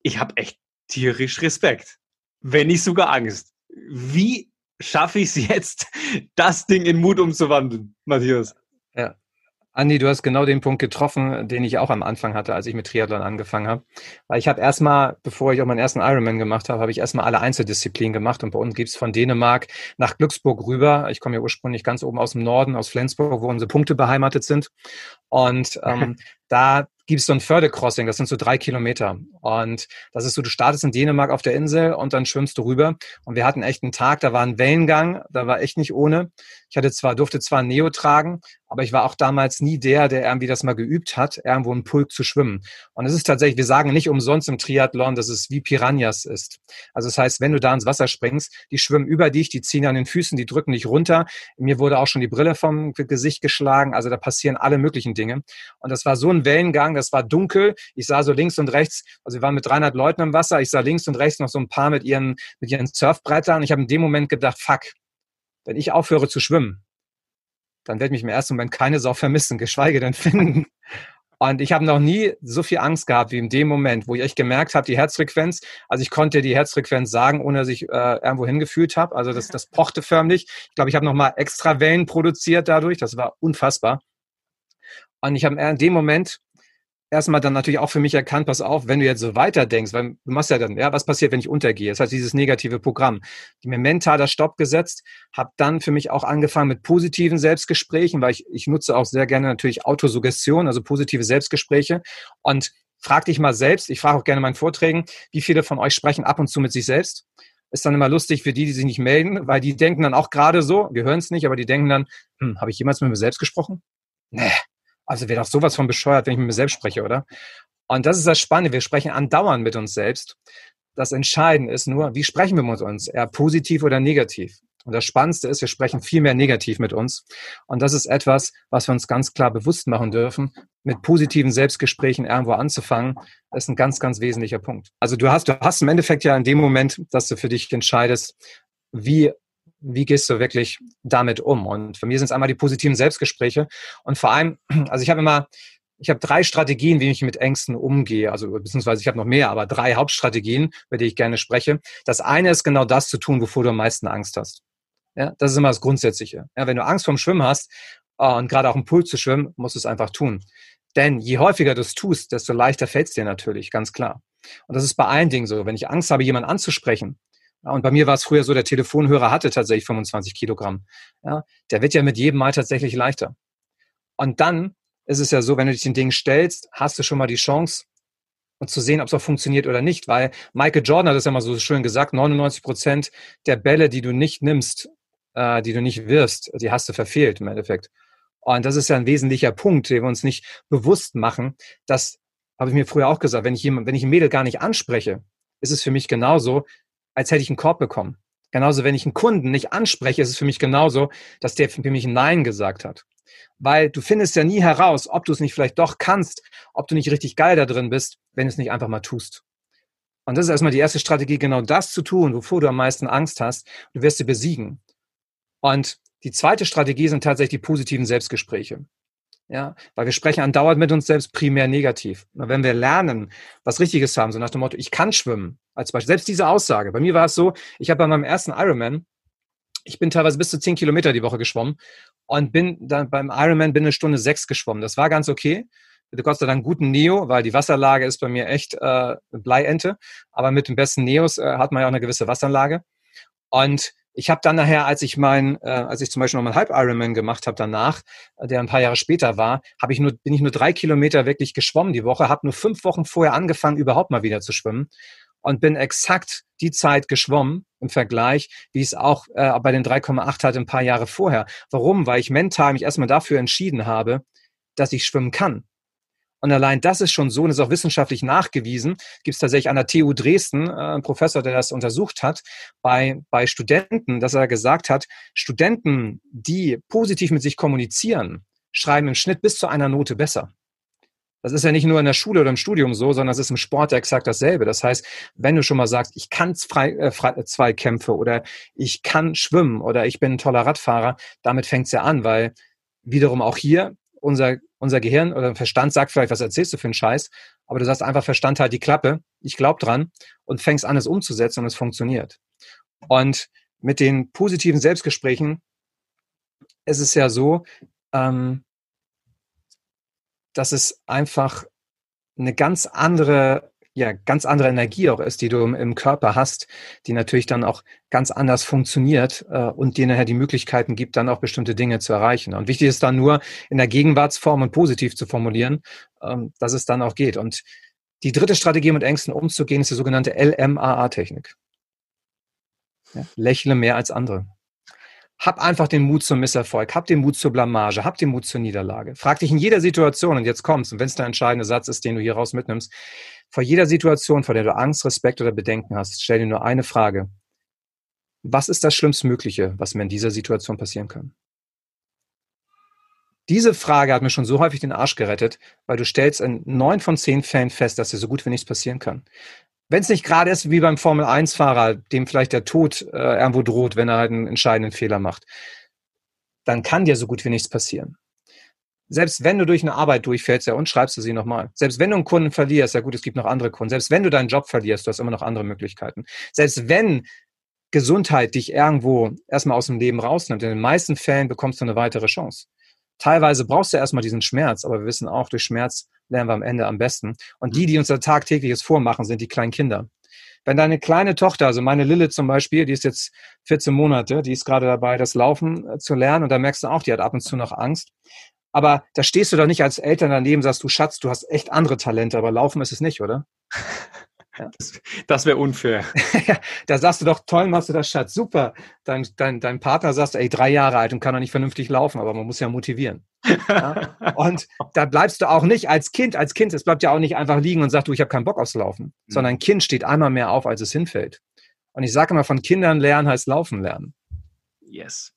Ich habe echt tierisch Respekt, wenn nicht sogar Angst. Wie schaffe ich es jetzt, [LAUGHS] das Ding in Mut umzuwandeln, Matthias? Andi, du hast genau den Punkt getroffen, den ich auch am Anfang hatte, als ich mit Triathlon angefangen habe. Weil ich habe erstmal, bevor ich auch meinen ersten Ironman gemacht habe, habe ich erstmal alle Einzeldisziplinen gemacht. Und bei uns gibt's von Dänemark nach Glücksburg rüber. Ich komme ja ursprünglich ganz oben aus dem Norden, aus Flensburg, wo unsere Punkte beheimatet sind. Und [LAUGHS] ähm, da gibt es so ein Fördecrossing, das sind so drei Kilometer. Und das ist so, du startest in Dänemark auf der Insel und dann schwimmst du rüber. Und wir hatten echt einen Tag, da war ein Wellengang, da war echt nicht ohne. Ich hatte zwar, durfte zwar Neo tragen, aber ich war auch damals nie der, der irgendwie das mal geübt hat, irgendwo einen Pulk zu schwimmen. Und es ist tatsächlich, wir sagen nicht umsonst im Triathlon, dass es wie Piranhas ist. Also das heißt, wenn du da ins Wasser springst, die schwimmen über dich, die ziehen an den Füßen, die drücken dich runter. Mir wurde auch schon die Brille vom Gesicht geschlagen. Also da passieren alle möglichen Dinge. Und das war so ein Wellengang, das war dunkel. Ich sah so links und rechts, also wir waren mit 300 Leuten im Wasser. Ich sah links und rechts noch so ein paar mit ihren, mit ihren Surfbrettern. Ich habe in dem Moment gedacht, fuck, wenn ich aufhöre zu schwimmen, dann werde ich mich im ersten Moment keine Sau vermissen, geschweige denn finden. Und ich habe noch nie so viel Angst gehabt wie in dem Moment, wo ich echt gemerkt habe, die Herzfrequenz, also ich konnte die Herzfrequenz sagen, ohne dass ich äh, irgendwo hingefühlt habe. Also das, das pochte förmlich. Ich glaube, ich habe nochmal extra Wellen produziert dadurch. Das war unfassbar. Und ich habe in dem Moment erstmal dann natürlich auch für mich erkannt, pass auf, wenn du jetzt so weiterdenkst, weil du machst ja dann, ja, was passiert, wenn ich untergehe? Das heißt, dieses negative Programm. Ich mir mental das Stopp gesetzt, habe dann für mich auch angefangen mit positiven Selbstgesprächen, weil ich, ich nutze auch sehr gerne natürlich Autosuggestion, also positive Selbstgespräche und frag dich mal selbst, ich frage auch gerne in meinen Vorträgen, wie viele von euch sprechen ab und zu mit sich selbst? Ist dann immer lustig für die, die sich nicht melden, weil die denken dann auch gerade so, wir hören es nicht, aber die denken dann, hm, habe ich jemals mit mir selbst gesprochen? Nee, also wäre doch sowas von bescheuert, wenn ich mit mir selbst spreche, oder? Und das ist das Spannende. Wir sprechen andauernd mit uns selbst. Das Entscheidende ist nur, wie sprechen wir mit uns? Eher positiv oder negativ? Und das Spannendste ist, wir sprechen viel mehr negativ mit uns. Und das ist etwas, was wir uns ganz klar bewusst machen dürfen. Mit positiven Selbstgesprächen irgendwo anzufangen, ist ein ganz, ganz wesentlicher Punkt. Also du hast, du hast im Endeffekt ja in dem Moment, dass du für dich entscheidest, wie wie gehst du wirklich damit um? Und für mich sind es einmal die positiven Selbstgespräche und vor allem, [CLEARS THROAT] also ich habe immer, ich habe drei Strategien, wie ich mit Ängsten umgehe. Also beziehungsweise ich habe noch mehr, aber drei Hauptstrategien, über die ich gerne spreche. Das eine ist genau das zu tun, wovor du am meisten Angst hast. Ja, das ist immer das Grundsätzliche. Ja, wenn du Angst vorm Schwimmen hast äh, und gerade auch im Pool zu schwimmen, musst du es einfach tun. Denn je häufiger du es tust, desto leichter fällt es dir natürlich, ganz klar. Und das ist bei allen Dingen so. Wenn ich Angst habe, jemanden anzusprechen, und bei mir war es früher so, der Telefonhörer hatte tatsächlich 25 Kilogramm. Ja, der wird ja mit jedem Mal tatsächlich leichter. Und dann ist es ja so, wenn du dich den Ding stellst, hast du schon mal die Chance, und zu sehen, ob es auch funktioniert oder nicht, weil Michael Jordan hat es ja mal so schön gesagt, 99 Prozent der Bälle, die du nicht nimmst, äh, die du nicht wirfst, die hast du verfehlt im Endeffekt. Und das ist ja ein wesentlicher Punkt, den wir uns nicht bewusst machen. Das habe ich mir früher auch gesagt, wenn ich jemand, wenn ich ein Mädel gar nicht anspreche, ist es für mich genauso, als hätte ich einen Korb bekommen. Genauso, wenn ich einen Kunden nicht anspreche, ist es für mich genauso, dass der für mich Nein gesagt hat. Weil du findest ja nie heraus, ob du es nicht vielleicht doch kannst, ob du nicht richtig geil da drin bist, wenn du es nicht einfach mal tust. Und das ist erstmal die erste Strategie, genau das zu tun, wovor du am meisten Angst hast. Du wirst sie besiegen. Und die zweite Strategie sind tatsächlich die positiven Selbstgespräche. Ja, weil wir sprechen andauernd mit uns selbst primär negativ. Und wenn wir lernen, was Richtiges haben, so nach dem Motto, ich kann schwimmen, als Beispiel, selbst diese Aussage. Bei mir war es so, ich habe bei meinem ersten Ironman, ich bin teilweise bis zu zehn Kilometer die Woche geschwommen und bin dann beim Ironman bin eine Stunde sechs geschwommen. Das war ganz okay. Mit Gott sei Dank guten Neo, weil die Wasserlage ist bei mir echt äh, Bleiente. Aber mit den besten Neos äh, hat man ja auch eine gewisse Wasserlage. Und ich habe dann nachher, als ich mein, äh, als ich zum Beispiel noch mal Halb Ironman gemacht habe danach, der ein paar Jahre später war, habe ich nur, bin ich nur drei Kilometer wirklich geschwommen die Woche, habe nur fünf Wochen vorher angefangen, überhaupt mal wieder zu schwimmen und bin exakt die Zeit geschwommen im Vergleich, wie ich es auch äh, bei den 3,8 hatte ein paar Jahre vorher. Warum? Weil ich mental mich erstmal dafür entschieden habe, dass ich schwimmen kann. Und allein das ist schon so und ist auch wissenschaftlich nachgewiesen. Gibt es tatsächlich an der TU Dresden äh, einen Professor, der das untersucht hat, bei, bei Studenten, dass er gesagt hat, Studenten, die positiv mit sich kommunizieren, schreiben im Schnitt bis zu einer Note besser. Das ist ja nicht nur in der Schule oder im Studium so, sondern es ist im Sport exakt dasselbe. Das heißt, wenn du schon mal sagst, ich kann frei, äh, frei, zwei Kämpfe oder ich kann schwimmen oder ich bin ein toller Radfahrer, damit fängt es ja an, weil wiederum auch hier unser, unser Gehirn oder Verstand sagt vielleicht, was erzählst du für einen Scheiß, aber du sagst einfach, Verstand halt die Klappe, ich glaube dran und fängst an, es umzusetzen und es funktioniert. Und mit den positiven Selbstgesprächen ist es ja so, ähm, dass es einfach eine ganz andere, ja, ganz andere Energie auch ist, die du im, Körper hast, die natürlich dann auch ganz anders funktioniert äh, und dir nachher die Möglichkeiten gibt, dann auch bestimmte Dinge zu erreichen. Und wichtig ist dann nur, in der Gegenwartsform und positiv zu formulieren, ähm, dass es dann auch geht. Und die dritte Strategie, mit Ängsten umzugehen, ist die sogenannte LMAA-Technik. Ja, lächle mehr als andere. Hab einfach den Mut zum Misserfolg, hab den Mut zur Blamage, hab den Mut zur Niederlage. Frag dich in jeder Situation, und jetzt kommst, und wenn es der entscheidende Satz ist, den du hier raus mitnimmst, vor jeder Situation, vor der du Angst, Respekt oder Bedenken hast, stell dir nur eine Frage. Was ist das Schlimmstmögliche, was mir in dieser Situation passieren kann? Diese Frage hat mir schon so häufig den Arsch gerettet, weil du stellst in neun von zehn Fällen fest, dass dir so gut wie nichts passieren kann. Wenn es nicht gerade ist wie beim Formel-1-Fahrer, dem vielleicht der Tod äh, irgendwo droht, wenn er halt einen entscheidenden Fehler macht, dann kann dir so gut wie nichts passieren. Selbst wenn du durch eine Arbeit durchfällst, ja, und schreibst du sie nochmal. Selbst wenn du einen Kunden verlierst, ja gut, es gibt noch andere Kunden. Selbst wenn du deinen Job verlierst, du hast immer noch andere Möglichkeiten. Selbst wenn Gesundheit dich irgendwo erstmal aus dem Leben rausnimmt, in den meisten Fällen bekommst du eine weitere Chance. Teilweise brauchst du erstmal diesen Schmerz, aber wir wissen auch, durch Schmerz lernen wir am Ende am besten. Und die, die uns da tagtägliches vormachen, sind die kleinen Kinder. Wenn deine kleine Tochter, also meine Lille zum Beispiel, die ist jetzt 14 Monate, die ist gerade dabei, das Laufen äh, zu lernen und da merkst du auch, die hat ab und zu noch Angst. Aber da stehst du doch nicht als Eltern daneben, sagst du, Schatz, du hast echt andere Talente, aber Laufen ist es nicht, oder? Ja. [LAUGHS] Das, das wäre unfair. [LAUGHS] da sagst du doch, toll machst du das, Schatz, super. Dein, dein, dein Partner sagt, ey, drei Jahre alt und kann doch nicht vernünftig laufen, aber man muss ja motivieren. [LAUGHS] Ja? Und da bleibst du auch nicht als Kind, als Kind, es bleibt ja auch nicht einfach liegen und sagt, du, ich habe keinen Bock aufs Laufen, mhm. sondern ein Kind steht einmal mehr auf, als es hinfällt. Und ich sage immer, von Kindern lernen heißt Laufen lernen. Yes.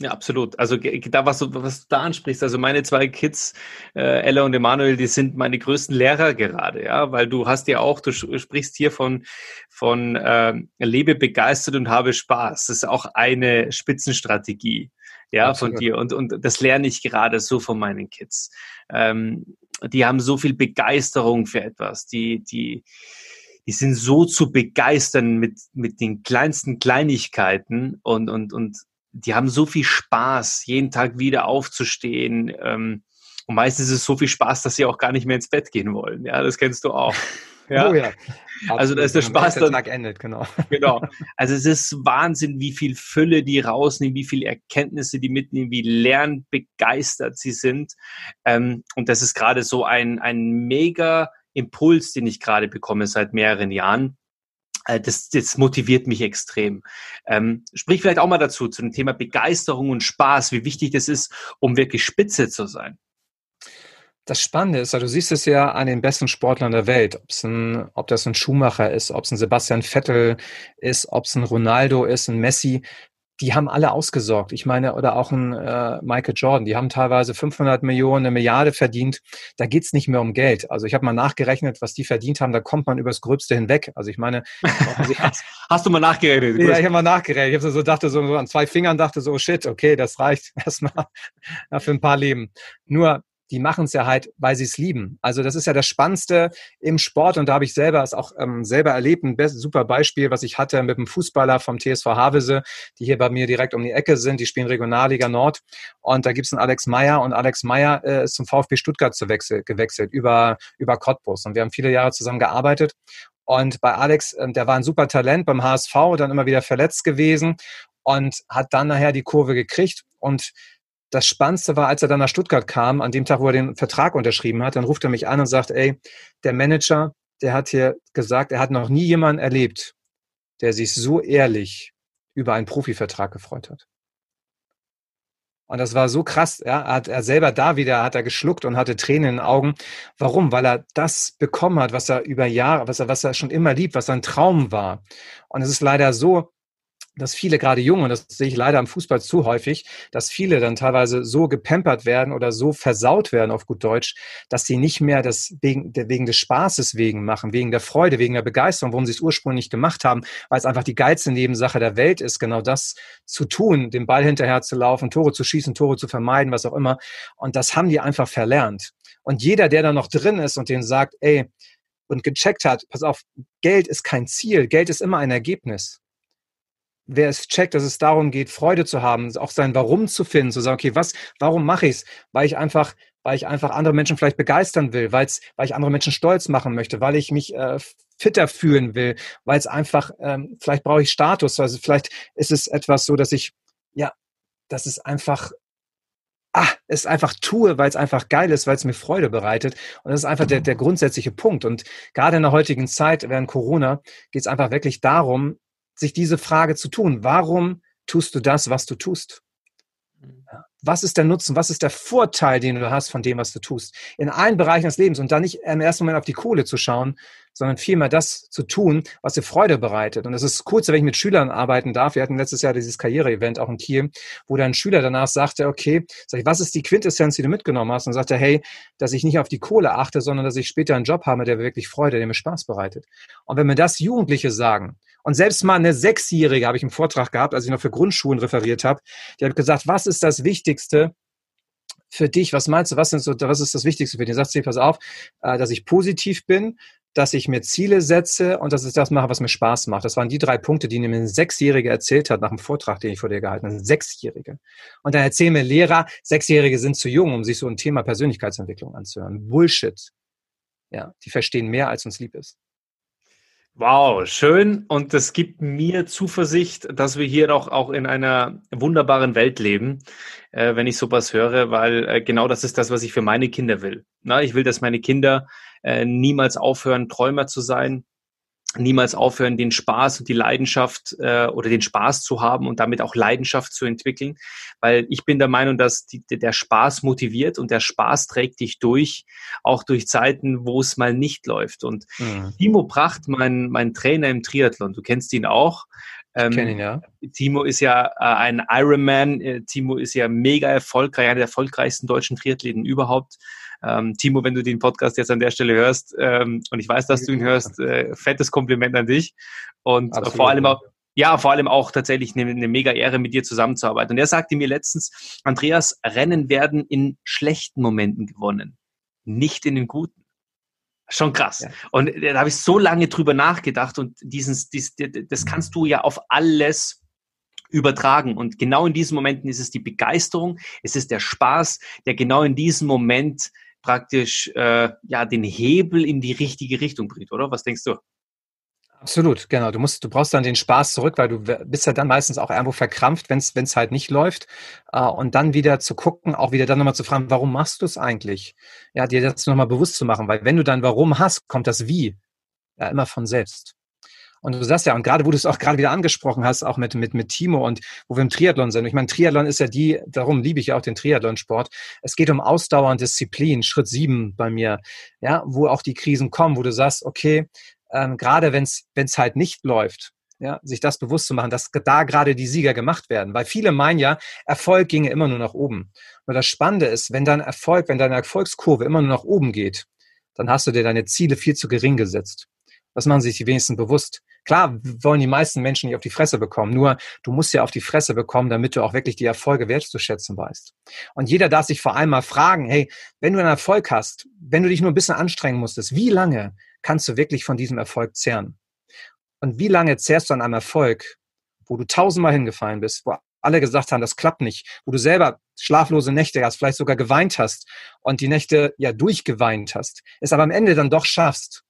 Ja, absolut. Also da, was du, was du da ansprichst, also meine zwei Kids, äh, Ella und Emanuel, die sind meine größten Lehrer gerade, ja, weil du hast ja auch, du sprichst hier von, von äh, lebe begeistert und habe Spaß. Das ist auch eine Spitzenstrategie, ja, absolut. von dir. Und, und das lerne ich gerade so von meinen Kids. Ähm, die haben so viel Begeisterung für etwas, die, die, die sind so zu begeistern mit, mit den kleinsten Kleinigkeiten und, und, und die haben so viel Spaß, jeden Tag wieder aufzustehen. Ähm, und meistens ist es so viel Spaß, dass sie auch gar nicht mehr ins Bett gehen wollen. Ja, das kennst du auch. Ja. [LAUGHS] Oh ja. Also da ist der Spaß dann. Tag endet, genau. [LAUGHS] Genau. Also es ist Wahnsinn, wie viel Fülle die rausnehmen, wie viele Erkenntnisse die mitnehmen, wie lernbegeistert sie sind. Ähm, und das ist gerade so ein, ein mega Impuls, den ich gerade bekomme seit mehreren Jahren das, das motiviert mich extrem. Ähm, sprich vielleicht auch mal dazu, zu dem Thema Begeisterung und Spaß, wie wichtig das ist, um wirklich spitze zu sein. Das Spannende ist, du siehst es ja an den besten Sportlern der Welt, ein, ob das ein Schumacher ist, ob es ein Sebastian Vettel ist, ob es ein Ronaldo ist, ein Messi die haben alle ausgesorgt. Ich meine, oder auch ein äh, Michael Jordan, die haben teilweise 500 Millionen, eine Milliarde verdient. Da geht's nicht mehr um Geld. Also ich habe mal nachgerechnet, was die verdient haben, da kommt man übers Gröbste hinweg. Also ich meine... [LAUGHS] Hast du mal nachgerechnet? Ja, ich habe mal nachgerechnet. Ich habe so dachte, so, so an zwei Fingern dachte so, shit, okay, das reicht [LAUGHS] erstmal für ein paar Leben. Nur die machen es ja halt, weil sie es lieben. Also das ist ja das Spannendste im Sport und da habe ich selber es auch ähm, selber erlebt. Ein super Beispiel, was ich hatte mit einem Fußballer vom TSV Havese, die hier bei mir direkt um die Ecke sind. Die spielen Regionalliga Nord und da gibt es einen Alex Meyer und Alex Meyer äh, ist zum VfB Stuttgart zu wechsel, gewechselt über über Cottbus und wir haben viele Jahre zusammen gearbeitet und bei Alex, äh, der war ein super Talent beim HSV, dann immer wieder verletzt gewesen und hat dann nachher die Kurve gekriegt und das Spannendste war, als er dann nach Stuttgart kam, an dem Tag, wo er den Vertrag unterschrieben hat, dann ruft er mich an und sagt, ey, der Manager, der hat hier gesagt, er hat noch nie jemanden erlebt, der sich so ehrlich über einen Profivertrag gefreut hat. Und das war so krass. Ja, hat er selber da wieder hat er geschluckt und hatte Tränen in den Augen. Warum? Weil er das bekommen hat, was er über Jahre, was er, was er schon immer liebt, was sein Traum war. Und es ist leider so, dass viele gerade Junge, und das sehe ich leider am Fußball zu häufig, dass viele dann teilweise so gepampert werden oder so versaut werden auf gut Deutsch, dass sie nicht mehr das wegen, wegen des Spaßes wegen machen, wegen der Freude, wegen der Begeisterung, warum sie es ursprünglich gemacht haben, weil es einfach die geilste Nebensache der Welt ist, genau das zu tun, den Ball hinterher zu laufen, Tore zu schießen, Tore zu vermeiden, was auch immer. Und das haben die einfach verlernt. Und jeder, der da noch drin ist und den sagt, ey, und gecheckt hat, pass auf, Geld ist kein Ziel, Geld ist immer ein Ergebnis wer es checkt, dass es darum geht, Freude zu haben, auch sein Warum zu finden, zu sagen, okay, was, warum mache ich es? Weil ich einfach, weil ich einfach andere Menschen vielleicht begeistern will, weil ich andere Menschen stolz machen möchte, weil ich mich äh, fitter fühlen will, weil es einfach, ähm, vielleicht brauche ich Status, also vielleicht ist es etwas so, dass ich, ja, dass es einfach ah, es einfach tue, weil es einfach geil ist, weil es mir Freude bereitet. Und das ist einfach der, der grundsätzliche Punkt. Und gerade in der heutigen Zeit, während Corona, geht es einfach wirklich darum, sich diese Frage zu tun. Warum tust du das, was du tust? Mhm. Was ist der Nutzen? Was ist der Vorteil, den du hast von dem, was du tust? In allen Bereichen des Lebens und da nicht im ersten Moment auf die Kohle zu schauen, sondern vielmehr das zu tun, was dir Freude bereitet. Und es ist kurz, wenn ich mit Schülern arbeiten darf. Wir hatten letztes Jahr dieses Karriere-Event auch in Kiel, wo dann ein Schüler danach sagte, okay, sag ich, was ist die Quintessenz, die du mitgenommen hast? Und sagte, hey, dass ich nicht auf die Kohle achte, sondern dass ich später einen Job habe, der mir wirklich Freude, der mir Spaß bereitet. Und wenn mir das Jugendliche sagen, und selbst mal eine Sechsjährige habe ich im Vortrag gehabt, als ich noch für Grundschulen referiert habe, die hat gesagt, was ist das Wichtigste, für dich? Was meinst du? Was, sind so, was ist das Wichtigste für dich? Sagt sie, pass auf, äh, dass ich positiv bin, dass ich mir Ziele setze und dass ich das mache, was mir Spaß macht. Das waren die drei Punkte, die mir ein Sechsjähriger erzählt hat nach dem Vortrag, den ich vor dir gehalten habe. Ein Sechsjährige. Und dann erzählen mir Lehrer, Sechsjährige sind zu jung, um sich so ein Thema Persönlichkeitsentwicklung anzuhören. Bullshit. Ja, die verstehen mehr, als uns lieb ist. Wow, schön. Und das gibt mir Zuversicht, dass wir hier noch auch in einer wunderbaren Welt leben, äh, wenn ich sowas höre, weil äh, genau das ist das, was ich für meine Kinder will. Na, ich will, dass meine Kinder äh, niemals aufhören, Träumer zu sein, niemals aufhören, den Spaß und die Leidenschaft äh, oder den Spaß zu haben und damit auch Leidenschaft zu entwickeln. Weil ich bin der Meinung, dass die, der Spaß motiviert und der Spaß trägt dich durch, auch durch Zeiten, wo es mal nicht läuft. Und mhm. Timo Pracht, mein, mein Trainer im Triathlon, du kennst ihn auch. Ähm, ihn, ja. Timo ist ja äh, ein Ironman. Äh, Timo ist ja mega erfolgreich, einer der erfolgreichsten deutschen Triathleten überhaupt. Ähm, Timo, wenn du den Podcast jetzt an der Stelle hörst, ähm, und ich weiß, dass du ihn hörst, äh, fettes Kompliment an dich. Und Absolut. vor allem auch, ja, vor allem auch tatsächlich eine, eine mega Ehre, mit dir zusammenzuarbeiten. Und er sagte mir letztens, Andreas, Rennen werden in schlechten Momenten gewonnen, nicht in den guten. Schon krass. Ja. Und da habe ich so lange drüber nachgedacht und diesen, dies, das kannst du ja auf alles übertragen. Und genau in diesen Momenten ist es die Begeisterung, es ist der Spaß, der genau in diesem Moment praktisch äh, ja den Hebel in die richtige Richtung bringt, oder? Was denkst du? Absolut, genau. Du musst, du brauchst dann den Spaß zurück, weil du bist ja dann meistens auch irgendwo verkrampft, wenn es halt nicht läuft. Äh, und dann wieder zu gucken, auch wieder dann nochmal zu fragen, warum machst du es eigentlich? Ja, dir das nochmal bewusst zu machen, weil wenn du dann Warum hast, kommt das Wie ja immer von selbst. Und du sagst ja, und gerade wo du es auch gerade wieder angesprochen hast, auch mit, mit, mit Timo und wo wir im Triathlon sind. Ich meine, Triathlon ist ja die, darum liebe ich ja auch den Triathlonsport. Es geht um Ausdauer und Disziplin, Schritt sieben bei mir, ja, wo auch die Krisen kommen, wo du sagst, okay, ähm, gerade wenn es halt nicht läuft, ja, sich das bewusst zu machen, dass da gerade die Sieger gemacht werden. Weil viele meinen ja, Erfolg ginge immer nur nach oben. Nur das Spannende ist, wenn dein Erfolg, wenn deine Erfolgskurve immer nur nach oben geht, dann hast du dir deine Ziele viel zu gering gesetzt. Das machen sich die wenigsten bewusst. Klar wollen die meisten Menschen nicht auf die Fresse bekommen, nur du musst ja auf die Fresse bekommen, damit du auch wirklich die Erfolge wertzuschätzen weißt. Und jeder darf sich vor allem mal fragen, hey, wenn du einen Erfolg hast, wenn du dich nur ein bisschen anstrengen musstest, wie lange kannst du wirklich von diesem Erfolg zehren? Und wie lange zehrst du an einem Erfolg, wo du tausendmal hingefallen bist, wo alle gesagt haben, das klappt nicht, wo du selber schlaflose Nächte hast, vielleicht sogar geweint hast und die Nächte ja durchgeweint hast, es aber am Ende dann doch schaffst.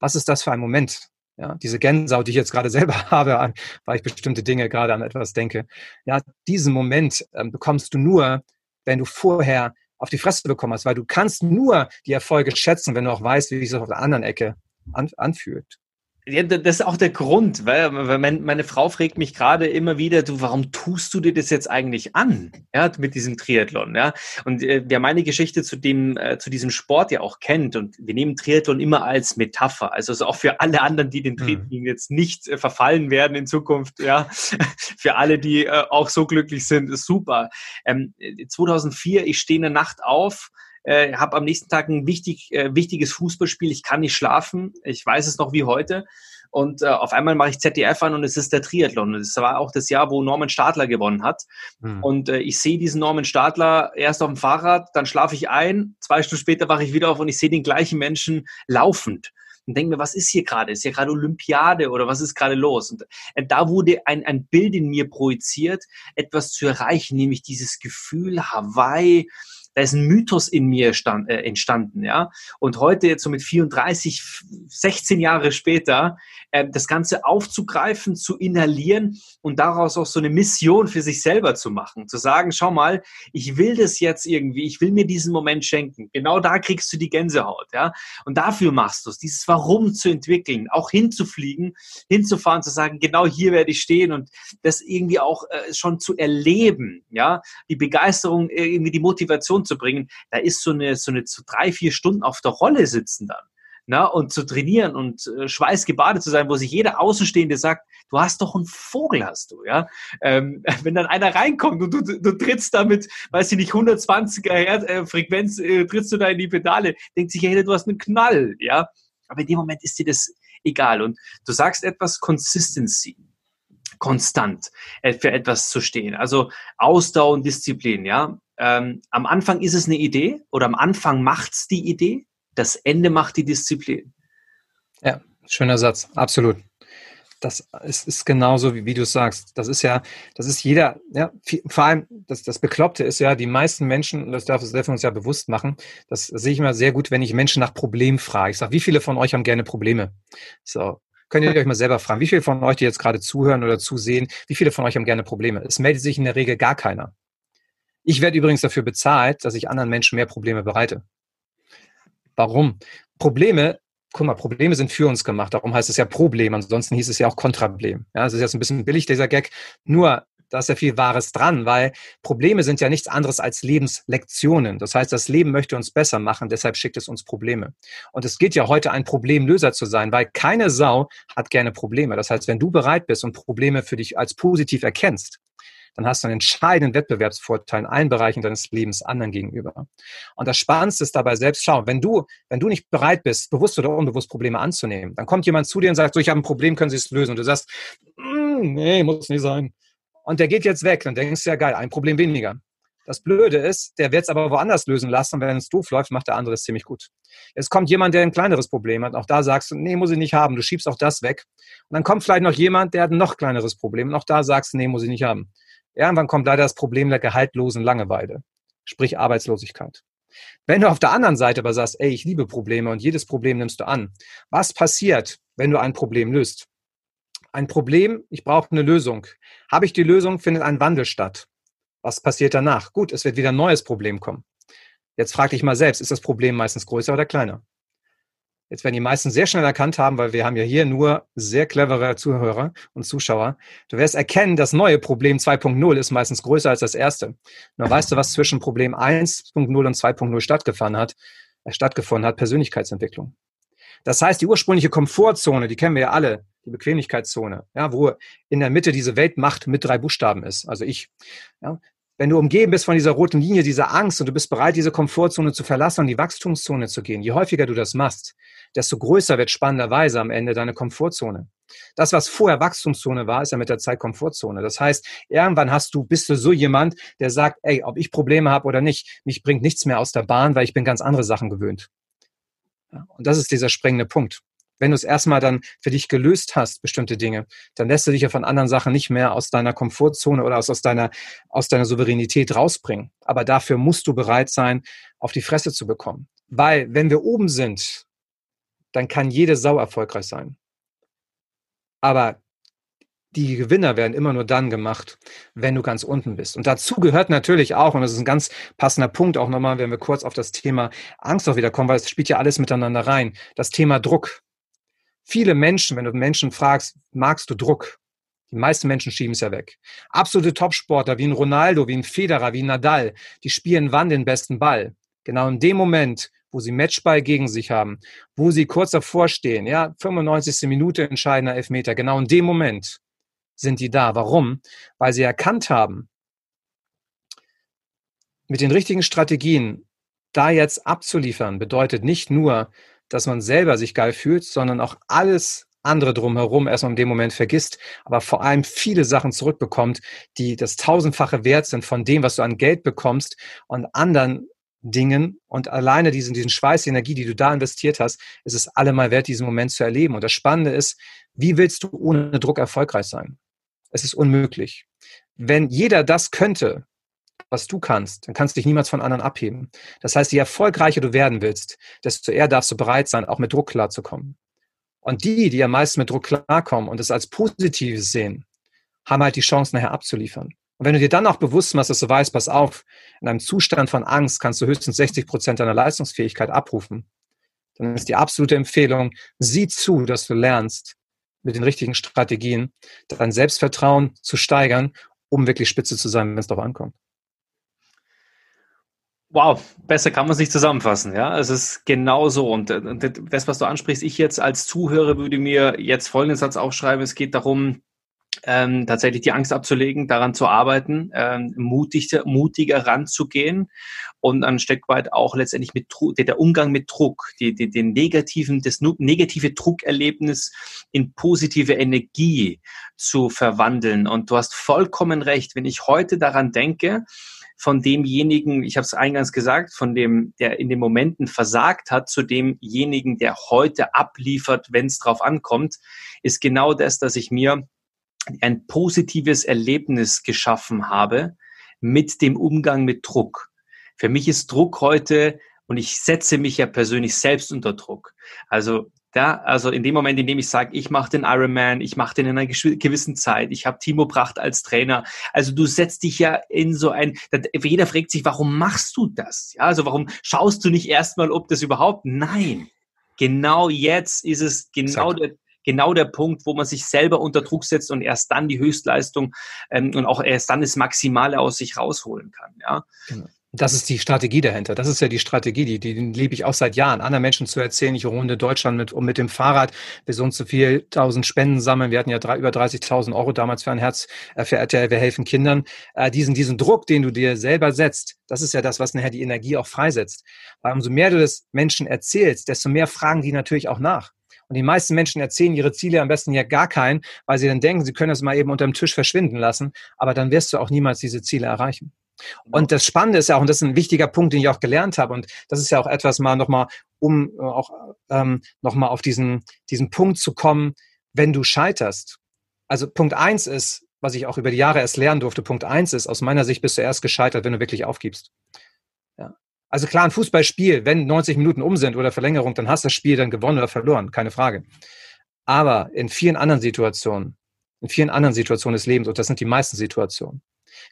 Was ist das für ein Moment? Ja, diese Gänsehaut, die ich jetzt gerade [LAUGHS] selber habe, weil ich bestimmte Dinge gerade an etwas denke. Ja, diesen Moment ähm, bekommst du nur, wenn du vorher auf die Fresse bekommen hast, weil du kannst nur die Erfolge schätzen, wenn du auch weißt, wie sich das auf der anderen Ecke an, anfühlt. Ja, das ist auch der Grund, weil meine Frau fragt mich gerade immer wieder, du, warum tust du dir das jetzt eigentlich an? Ja, mit diesem Triathlon, ja. Und äh, wer meine Geschichte zu dem, äh, zu diesem Sport ja auch kennt und wir nehmen Triathlon immer als Metapher, also, also auch für alle anderen, die den mhm. Triathlon mhm. jetzt nicht äh, verfallen werden in Zukunft, ja. [LAUGHS] für alle, die äh, auch so glücklich sind, ist super. Ähm, 2004, ich stehe eine Nacht auf, äh, habe am nächsten Tag ein wichtig, äh, wichtiges Fußballspiel, ich kann nicht schlafen, ich weiß es noch wie heute. Und äh, auf einmal mache ich ZDF an und es ist der Triathlon. Und es war auch das Jahr, wo Norman Stadler gewonnen hat. Mhm. Und äh, ich sehe diesen Norman Stadler erst auf dem Fahrrad, dann schlafe ich ein, zwei Stunden später wache ich wieder auf und ich sehe den gleichen Menschen laufend und denke mir, was ist hier gerade? Ist hier gerade Olympiade oder was ist gerade los? Und äh, da wurde ein, ein Bild in mir projiziert, etwas zu erreichen, nämlich dieses Gefühl Hawaii, da ist ein Mythos in mir stand, äh, entstanden, ja. Und heute jetzt so mit 34, 16 Jahre später, äh, das Ganze aufzugreifen, zu inhalieren und daraus auch so eine Mission für sich selber zu machen, zu sagen, schau mal, ich will das jetzt irgendwie, ich will mir diesen Moment schenken. Genau da kriegst du die Gänsehaut, ja. Und dafür machst du es, dieses Warum zu entwickeln, auch hinzufliegen, hinzufahren, zu sagen, genau hier werde ich stehen und das irgendwie auch äh, schon zu erleben, ja. Die Begeisterung, irgendwie die Motivation zu bringen, da ist so eine, so eine so drei, vier Stunden auf der Rolle sitzen dann. Na, und zu trainieren und äh, schweißgebadet zu sein, wo sich jeder Außenstehende sagt, du hast doch einen Vogel, hast du, ja. Ähm, [LAUGHS] wenn dann einer reinkommt und du, du, du trittst damit, weiß ich nicht, 120er Herz, äh, Frequenz, äh, trittst du da in die Pedale, denkt sich jeder, du hast einen Knall, ja. Aber in dem Moment ist dir das egal. Und du sagst etwas Consistency konstant äh, für etwas zu stehen. Also Ausdauer und Disziplin, ja. Ähm, am Anfang ist es eine Idee oder am Anfang macht's die Idee, das Ende macht die Disziplin. Ja, schöner Satz, absolut. Das ist, ist genauso, wie, wie du sagst. Das ist ja, das ist jeder, ja, vor allem, das, das Bekloppte ist ja, die meisten Menschen, das dürfen wir uns ja bewusst machen, das sehe ich immer sehr gut, wenn ich Menschen nach Problemen frage. Ich sage, wie viele von euch haben gerne Probleme? So, könnt ihr euch mal selber fragen, wie viele von euch, die jetzt gerade zuhören oder zusehen, wie viele von euch haben gerne Probleme? Es meldet sich in der Regel gar keiner. Ich werde übrigens dafür bezahlt, dass ich anderen Menschen mehr Probleme bereite. Warum? Probleme, guck mal, Probleme sind für uns gemacht. Darum heißt es ja Problem. Ansonsten hieß es ja auch Kontrablem. Ja, das ist jetzt ein bisschen billig, dieser Gag. Nur, da ist ja viel Wahres dran, weil Probleme sind ja nichts anderes als Lebenslektionen. Das heißt, das Leben möchte uns besser machen, deshalb schickt es uns Probleme. Und es geht ja heute ein Problemlöser zu sein, weil keine Sau hat gerne Probleme. Das heißt, wenn du bereit bist und Probleme für dich als positiv erkennst, dann hast du einen entscheidenden Wettbewerbsvorteil in allen Bereichen deines Lebens anderen gegenüber. Und das Spannendste ist dabei selbst, schau, wenn du, wenn du nicht bereit bist, bewusst oder unbewusst Probleme anzunehmen, dann kommt jemand zu dir und sagt, so, ich habe ein Problem, können Sie es lösen? Und du sagst, mm, nee, muss nicht sein. Und der geht jetzt weg. Dann denkst du ja, geil, ein Problem weniger. Das Blöde ist, der wird es aber woanders lösen lassen und wenn es doof läuft, macht der andere es ziemlich gut. Jetzt kommt jemand, der ein kleineres Problem hat. Auch da sagst du, nee, muss ich nicht haben. Du schiebst auch das weg. Und dann kommt vielleicht noch jemand, der hat ein noch kleineres Problem. Und auch da sagst du, nee, muss ich nicht haben. Irgendwann kommt leider das Problem der gehaltlosen Langeweile, sprich Arbeitslosigkeit. Wenn du auf der anderen Seite aber sagst, ey, ich liebe Probleme und jedes Problem nimmst du an, was passiert, wenn du ein Problem löst? Ein Problem, ich brauche eine Lösung. Habe ich die Lösung, findet ein Wandel statt. Was passiert danach? Gut, es wird wieder ein neues Problem kommen. Jetzt frag dich mal selbst, ist das Problem meistens größer oder kleiner? Jetzt werden die meisten sehr schnell erkannt haben, weil wir haben ja hier nur sehr clevere Zuhörer und Zuschauer. Du wirst erkennen, das neue Problem 2.0 ist meistens größer als das erste. Nur weißt du, was zwischen Problem 1.0 und 2.0 stattgefunden hat? Äh, stattgefunden hat Persönlichkeitsentwicklung. Das heißt, die ursprüngliche Komfortzone, die kennen wir ja alle, die Bequemlichkeitszone, ja, wo in der Mitte diese Weltmacht mit drei Buchstaben ist, also ich. Ja, wenn du umgeben bist von dieser roten Linie, dieser Angst und du bist bereit, diese Komfortzone zu verlassen und die Wachstumszone zu gehen, je häufiger du das machst, desto größer wird spannenderweise am Ende deine Komfortzone. Das, was vorher Wachstumszone war, ist ja mit der Zeit Komfortzone. Das heißt, irgendwann hast du, bist du so jemand, der sagt, ey, ob ich Probleme habe oder nicht, mich bringt nichts mehr aus der Bahn, weil ich bin ganz andere Sachen gewöhnt. Und das ist dieser sprengende Punkt wenn du es erstmal dann für dich gelöst hast, bestimmte Dinge, dann lässt du dich ja von anderen Sachen nicht mehr aus deiner Komfortzone oder aus, aus, deiner, aus deiner Souveränität rausbringen. Aber dafür musst du bereit sein, auf die Fresse zu bekommen. Weil, wenn wir oben sind, dann kann jede Sau erfolgreich sein. Aber die Gewinner werden immer nur dann gemacht, wenn du ganz unten bist. Und dazu gehört natürlich auch, und das ist ein ganz passender Punkt auch nochmal, wenn wir kurz auf das Thema Angst auch wieder kommen, weil es spielt ja alles miteinander rein, das Thema Druck. viele Menschen, wenn du Menschen fragst, magst du Druck? Die meisten Menschen schieben es ja weg. Absolute Topsportler wie ein Ronaldo, wie ein Federer, wie ein Nadal, die spielen wann den besten Ball? Genau in dem Moment, wo sie Matchball gegen sich haben, wo sie kurz davor stehen, ja, 95. Minute entscheidender Elfmeter, genau in dem Moment sind die da. Warum? Weil sie erkannt haben, mit den richtigen Strategien da jetzt abzuliefern, bedeutet nicht nur, dass man selber sich geil fühlt, sondern auch alles andere drumherum erstmal in dem Moment vergisst, aber vor allem viele Sachen zurückbekommt, die das tausendfache wert sind von dem, was du an Geld bekommst und anderen Dingen und alleine diesen, diesen Schweiß, die Energie, die du da investiert hast, ist es allemal wert, diesen Moment zu erleben. Und das Spannende ist, wie willst du ohne Druck erfolgreich sein? Es ist unmöglich. Wenn jeder das könnte, was du kannst, dann kannst du dich niemals von anderen abheben. Das heißt, je erfolgreicher du werden willst, desto eher darfst du bereit sein, auch mit Druck klarzukommen. Und die, die am meisten mit Druck klarkommen und es als Positives sehen, haben halt die Chance, nachher abzuliefern. Und wenn du dir dann auch bewusst machst, dass du weißt, pass auf, in einem Zustand von Angst kannst du höchstens 60 Prozent deiner Leistungsfähigkeit abrufen, dann ist die absolute Empfehlung, sieh zu, dass du lernst, mit den richtigen Strategien dein Selbstvertrauen zu steigern, um wirklich spitze zu sein, wenn es darauf ankommt. Wow, besser kann man es nicht zusammenfassen, ja. Es ist genau so. Und, und das, was du ansprichst, ich jetzt als Zuhörer würde mir jetzt folgenden Satz aufschreiben. Es geht darum, ähm, tatsächlich die Angst abzulegen, daran zu arbeiten, ähm, mutiger, mutiger ranzugehen und ein Stück weit auch letztendlich mit der Umgang mit Druck, die, die, den negativen, das negative Druckerlebnis in positive Energie zu verwandeln. Und du hast vollkommen recht, wenn ich heute daran denke, von demjenigen, ich habe es eingangs gesagt, von dem, der in den Momenten versagt hat, zu demjenigen, der heute abliefert, wenn es drauf ankommt, ist genau das, dass ich mir ein positives Erlebnis geschaffen habe mit dem Umgang mit Druck. Für mich ist Druck heute und ich setze mich ja persönlich selbst unter Druck. Also ja, also in dem Moment, in dem ich sage, ich mache den Ironman, ich mache den in einer gewissen Zeit, ich habe Timo Pracht als Trainer. Also du setzt dich ja in so ein, jeder fragt sich, warum machst du das? Ja, also warum schaust du nicht erstmal, ob das überhaupt? Nein, genau jetzt ist es genau der, genau der Punkt, wo man sich selber unter Druck setzt und erst dann die Höchstleistung ähm, und auch erst dann das Maximale aus sich rausholen kann. Ja. Genau. Das ist die Strategie dahinter. Das ist ja die Strategie, die, die liebe ich auch seit Jahren, anderen Menschen zu erzählen. Ich runde Deutschland mit, um mit dem Fahrrad. Wir so und so viel tausend Spenden sammeln. Wir hatten ja drei, über 30.000 Euro damals für ein Herz, äh, für RTL, wir helfen Kindern. Äh, diesen, diesen Druck, den du dir selber setzt, das ist ja das, was nachher die Energie auch freisetzt. Weil umso mehr du das Menschen erzählst, desto mehr fragen die natürlich auch nach. Und die meisten Menschen erzählen ihre Ziele am besten ja gar keinen, weil sie dann denken, sie können das mal eben unterm Tisch verschwinden lassen. Aber dann wirst du auch niemals diese Ziele erreichen. Und das Spannende ist ja auch, und das ist ein wichtiger Punkt, den ich auch gelernt habe, und das ist ja auch etwas mal nochmal, um äh, auch ähm, nochmal auf diesen, diesen Punkt zu kommen, wenn du scheiterst. Also Punkt eins ist, was ich auch über die Jahre erst lernen durfte, Punkt eins ist, aus meiner Sicht bist du erst gescheitert, wenn du wirklich aufgibst. Ja. Also klar, ein Fußballspiel, wenn 90 Minuten um sind oder Verlängerung, dann hast du das Spiel dann gewonnen oder verloren, keine Frage. Aber in vielen anderen Situationen, in vielen anderen Situationen des Lebens, und das sind die meisten Situationen,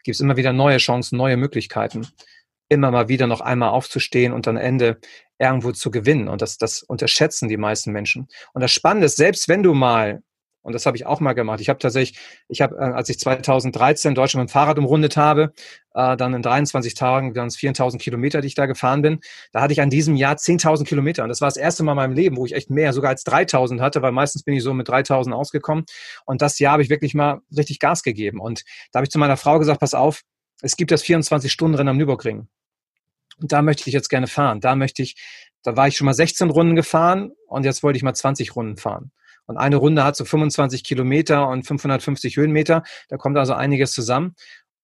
gibt es immer wieder neue Chancen, neue Möglichkeiten, immer mal wieder noch einmal aufzustehen und am Ende irgendwo zu gewinnen. Und das, das unterschätzen die meisten Menschen. Und das Spannende ist, selbst wenn du mal und das habe ich auch mal gemacht. Ich habe tatsächlich, ich habe, äh, als ich 2013 Deutschland mit dem Fahrrad umrundet habe, äh, dann in 23 Tagen, waren es 4.000 Kilometer, die ich da gefahren bin. Da hatte ich an diesem Jahr 10.000 Kilometer. Und das war das erste Mal in meinem Leben, wo ich echt mehr, sogar als 3.000 hatte, weil meistens bin ich so mit 3.000 ausgekommen. Und das Jahr habe ich wirklich mal richtig Gas gegeben. Und da habe ich zu meiner Frau gesagt, pass auf, es gibt das 24-Stunden-Rennen am Nürburgring. Und da möchte ich jetzt gerne fahren. Da möchte ich, da war ich schon mal 16 Runden gefahren und jetzt wollte ich mal 20 Runden fahren. Und eine Runde hat so 25 Kilometer und 550 Höhenmeter. Da kommt also einiges zusammen.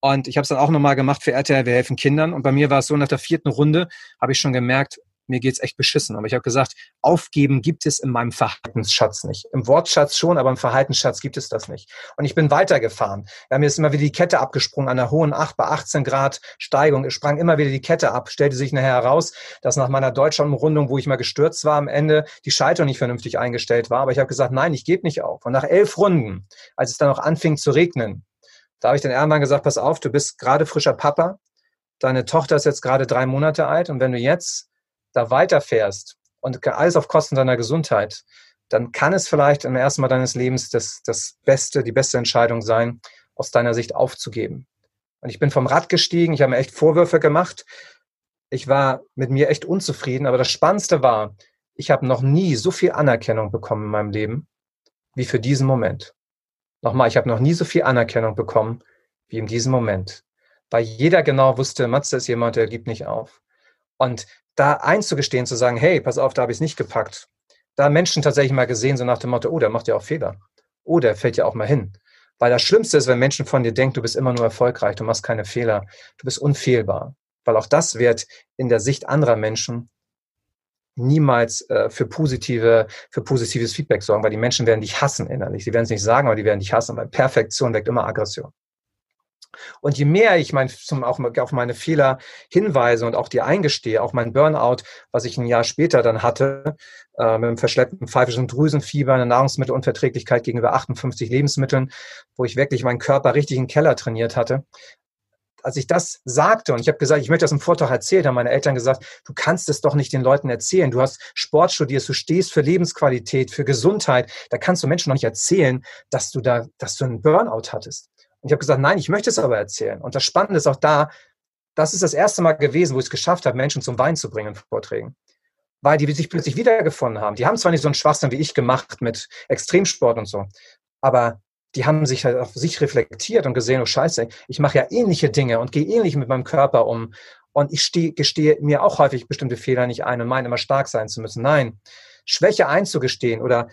Und ich habe es dann auch nochmal gemacht für RTL, wir helfen Kindern. Und bei mir war es so, nach der vierten Runde habe ich schon gemerkt, mir geht's echt beschissen. Aber ich habe gesagt, aufgeben gibt es in meinem Verhaltensschatz nicht. Im Wortschatz schon, aber im Verhaltensschatz gibt es das nicht. Und ich bin weitergefahren. Ja, mir ist immer wieder die Kette abgesprungen an der hohen 8 bei 18 Grad Steigung. Es sprang immer wieder die Kette ab. Stellte sich nachher heraus, dass nach meiner Deutschlandumrundung, wo ich mal gestürzt war, am Ende die Schaltung nicht vernünftig eingestellt war. Aber ich habe gesagt, nein, ich gebe nicht auf. Und nach elf Runden, als es dann auch anfing zu regnen, da habe ich dann irgendwann gesagt, pass auf, du bist gerade frischer Papa. Deine Tochter ist jetzt gerade drei Monate alt. Und wenn du jetzt da weiterfährst und alles auf Kosten deiner Gesundheit, dann kann es vielleicht im ersten Mal deines Lebens das, das Beste, die beste Entscheidung sein, aus deiner Sicht aufzugeben. Und ich bin vom Rad gestiegen, ich habe mir echt Vorwürfe gemacht. Ich war mit mir echt unzufrieden, aber das Spannendste war, ich habe noch nie so viel Anerkennung bekommen in meinem Leben wie für diesen Moment. Nochmal, ich habe noch nie so viel Anerkennung bekommen wie in diesem Moment. Weil jeder genau wusste, Matze ist jemand, der gibt nicht auf. Und da einzugestehen, zu sagen, hey, pass auf, da habe ich es nicht gepackt. Da Menschen tatsächlich mal gesehen, so nach dem Motto, oh, der macht ja auch Fehler. Oh, der fällt ja auch mal hin. Weil das Schlimmste ist, wenn Menschen von dir denken, du bist immer nur erfolgreich, du machst keine Fehler, du bist unfehlbar. Weil auch das wird in der Sicht anderer Menschen niemals äh, für positive, für positives Feedback sorgen, weil die Menschen werden dich hassen innerlich. Sie werden es nicht sagen, aber die werden dich hassen, weil Perfektion weckt immer Aggression. Und je mehr ich mein, zum, auch auf meine Fehler hinweise und auch dir eingestehe, auch mein Burnout, was ich ein Jahr später dann hatte, äh, mit einem verschleppten pfeifischen Drüsenfieber, eine Nahrungsmittelunverträglichkeit gegenüber 58 Lebensmitteln, wo ich wirklich meinen Körper richtig in den Keller trainiert hatte, als ich das sagte und ich habe gesagt, ich möchte das im Vortrag erzählen, haben meine Eltern gesagt, du kannst es doch nicht den Leuten erzählen. Du hast Sport studiert, du stehst für Lebensqualität, für Gesundheit. Da kannst du Menschen noch nicht erzählen, dass du da, dass du einen Burnout hattest. Und ich habe gesagt, nein, ich möchte es aber erzählen. Und das Spannende ist auch da, das ist das erste Mal gewesen, wo ich es geschafft habe, Menschen zum Wein zu bringen in Vorträgen. Weil die sich plötzlich wiedergefunden haben. Die haben zwar nicht so einen Schwachsinn wie ich gemacht mit Extremsport und so, aber die haben sich halt auf sich reflektiert und gesehen, oh Scheiße, ich mache ja ähnliche Dinge und gehe ähnlich mit meinem Körper um. Und ich steh, gestehe mir auch häufig bestimmte Fehler nicht ein und meine immer stark sein zu müssen. Nein, Schwäche einzugestehen oder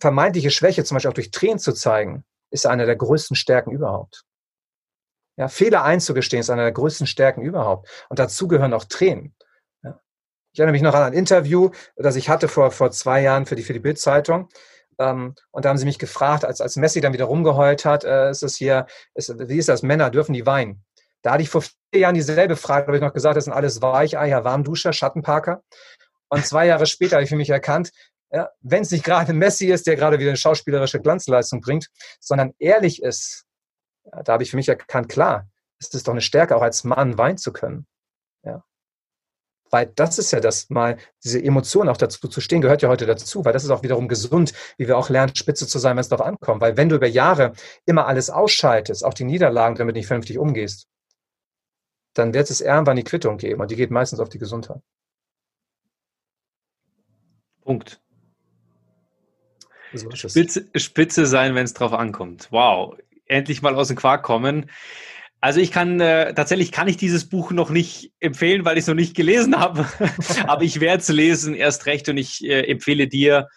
vermeintliche Schwäche zum Beispiel auch durch Tränen zu zeigen, ist eine der größten Stärken überhaupt. Ja, Fehler einzugestehen ist eine der größten Stärken überhaupt. Und dazu gehören auch Tränen. Ja. Ich erinnere mich noch an ein Interview, das ich hatte vor, vor zwei Jahren für die, für die Bild-Zeitung. Ähm, und da haben sie mich gefragt, als, als Messi dann wieder rumgeheult hat, äh, ist es hier, ist, wie ist das, Männer dürfen die weinen? Da hatte ich vor vier Jahren dieselbe Frage, habe ich noch gesagt, das sind alles Weicheier, Warmduscher, Schattenparker. Und zwei Jahre später habe ich für mich erkannt, ja, wenn es nicht gerade Messi ist, der gerade wieder eine schauspielerische Glanzleistung bringt, sondern ehrlich ist, ja, da habe ich für mich erkannt, klar, ist es doch eine Stärke, auch als Mann weinen zu können. Ja. Weil das ist ja das mal, diese Emotion auch dazu zu stehen, gehört ja heute dazu, weil das ist auch wiederum gesund, wie wir auch lernen, spitze zu sein, wenn es darauf ankommt. Weil wenn du über Jahre immer alles ausschaltest, auch die Niederlagen damit nicht vernünftig umgehst, dann wird es irgendwann die Quittung geben und die geht meistens auf die Gesundheit. Punkt. So Spitze, Spitze sein, wenn es drauf ankommt. Wow. Endlich mal aus dem Quark kommen. Also ich kann äh, tatsächlich kann ich dieses Buch noch nicht empfehlen, weil ich es noch nicht gelesen habe. [LAUGHS] Aber ich werde es lesen, erst recht, und ich äh, empfehle dir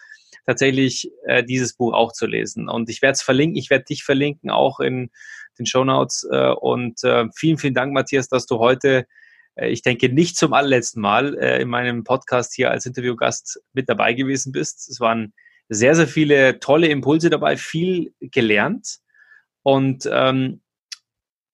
tatsächlich äh, dieses Buch auch zu lesen. Und ich werde es verlinken, ich werde dich verlinken, auch in den Show Notes. Äh, und äh, vielen, vielen Dank, Matthias, dass du heute, äh, ich denke, nicht zum allerletzten Mal äh, in meinem Podcast hier als Interviewgast mit dabei gewesen bist. Es waren sehr, sehr viele tolle Impulse dabei, viel gelernt. Und ähm,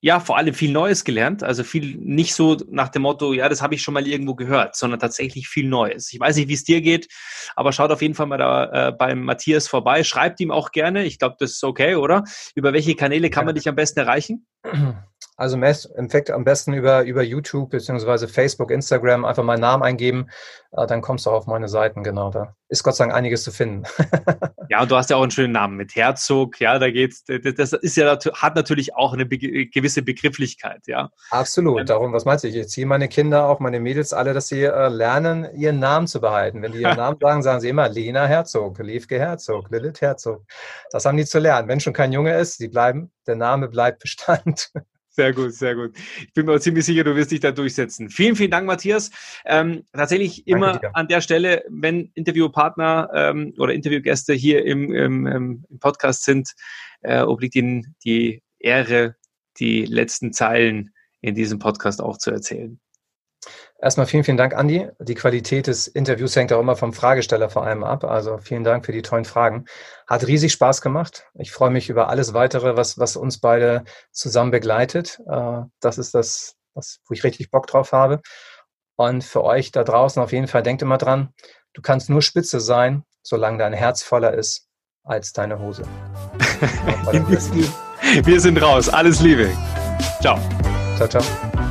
ja, vor allem viel Neues gelernt. Also viel nicht so nach dem Motto, ja, das habe ich schon mal irgendwo gehört, sondern tatsächlich viel Neues. Ich weiß nicht, wie es dir geht, aber schaut auf jeden Fall mal da äh, beim Matthias vorbei. Schreibt ihm auch gerne. Ich glaube, das ist okay, oder? Über welche Kanäle kann man dich am besten erreichen? [CLEARS THROAT] Also im Endeffekt am besten über, über YouTube beziehungsweise Facebook, Instagram einfach meinen Namen eingeben, äh, dann kommst du auch auf meine Seiten, genau. Da ist Gott sei Dank einiges zu finden. [LAUGHS] ja, und du hast ja auch einen schönen Namen mit Herzog, ja, da geht's, das ist ja, hat natürlich auch eine gewisse Begrifflichkeit, ja. Absolut, ähm, darum, was meinst du? Ich erziehe meine Kinder, auch meine Mädels alle, dass sie äh, lernen, ihren Namen zu behalten. Wenn die ihren [LAUGHS] Namen sagen, sagen sie immer Lena Herzog, Liefke Herzog, Lilith Herzog. Das haben die zu lernen. Wenn schon kein Junge ist, die bleiben, der Name bleibt Bestand. [LAUGHS] Sehr gut, sehr gut. Ich bin mir ziemlich sicher, du wirst dich da durchsetzen. Vielen, vielen Dank, Matthias. Ähm, tatsächlich immer an der Stelle, wenn Interviewpartner ähm, oder Interviewgäste hier im, im, im Podcast sind, äh, obliegt Ihnen die Ehre, die letzten Zeilen in diesem Podcast auch zu erzählen. Erstmal vielen, vielen Dank, Andi. Die Qualität des Interviews hängt auch immer vom Fragesteller vor allem ab. Also vielen Dank für die tollen Fragen. Hat riesig Spaß gemacht. Ich freue mich über alles weitere, was, was uns beide zusammen begleitet. Äh, das ist das, was, wo ich richtig Bock drauf habe. Und für euch da draußen auf jeden Fall denkt immer dran, du kannst nur Spitze sein, solange dein Herz voller ist als deine Hose. [LAUGHS] Wir sind raus. Alles Liebe. Ciao. Ciao, ciao.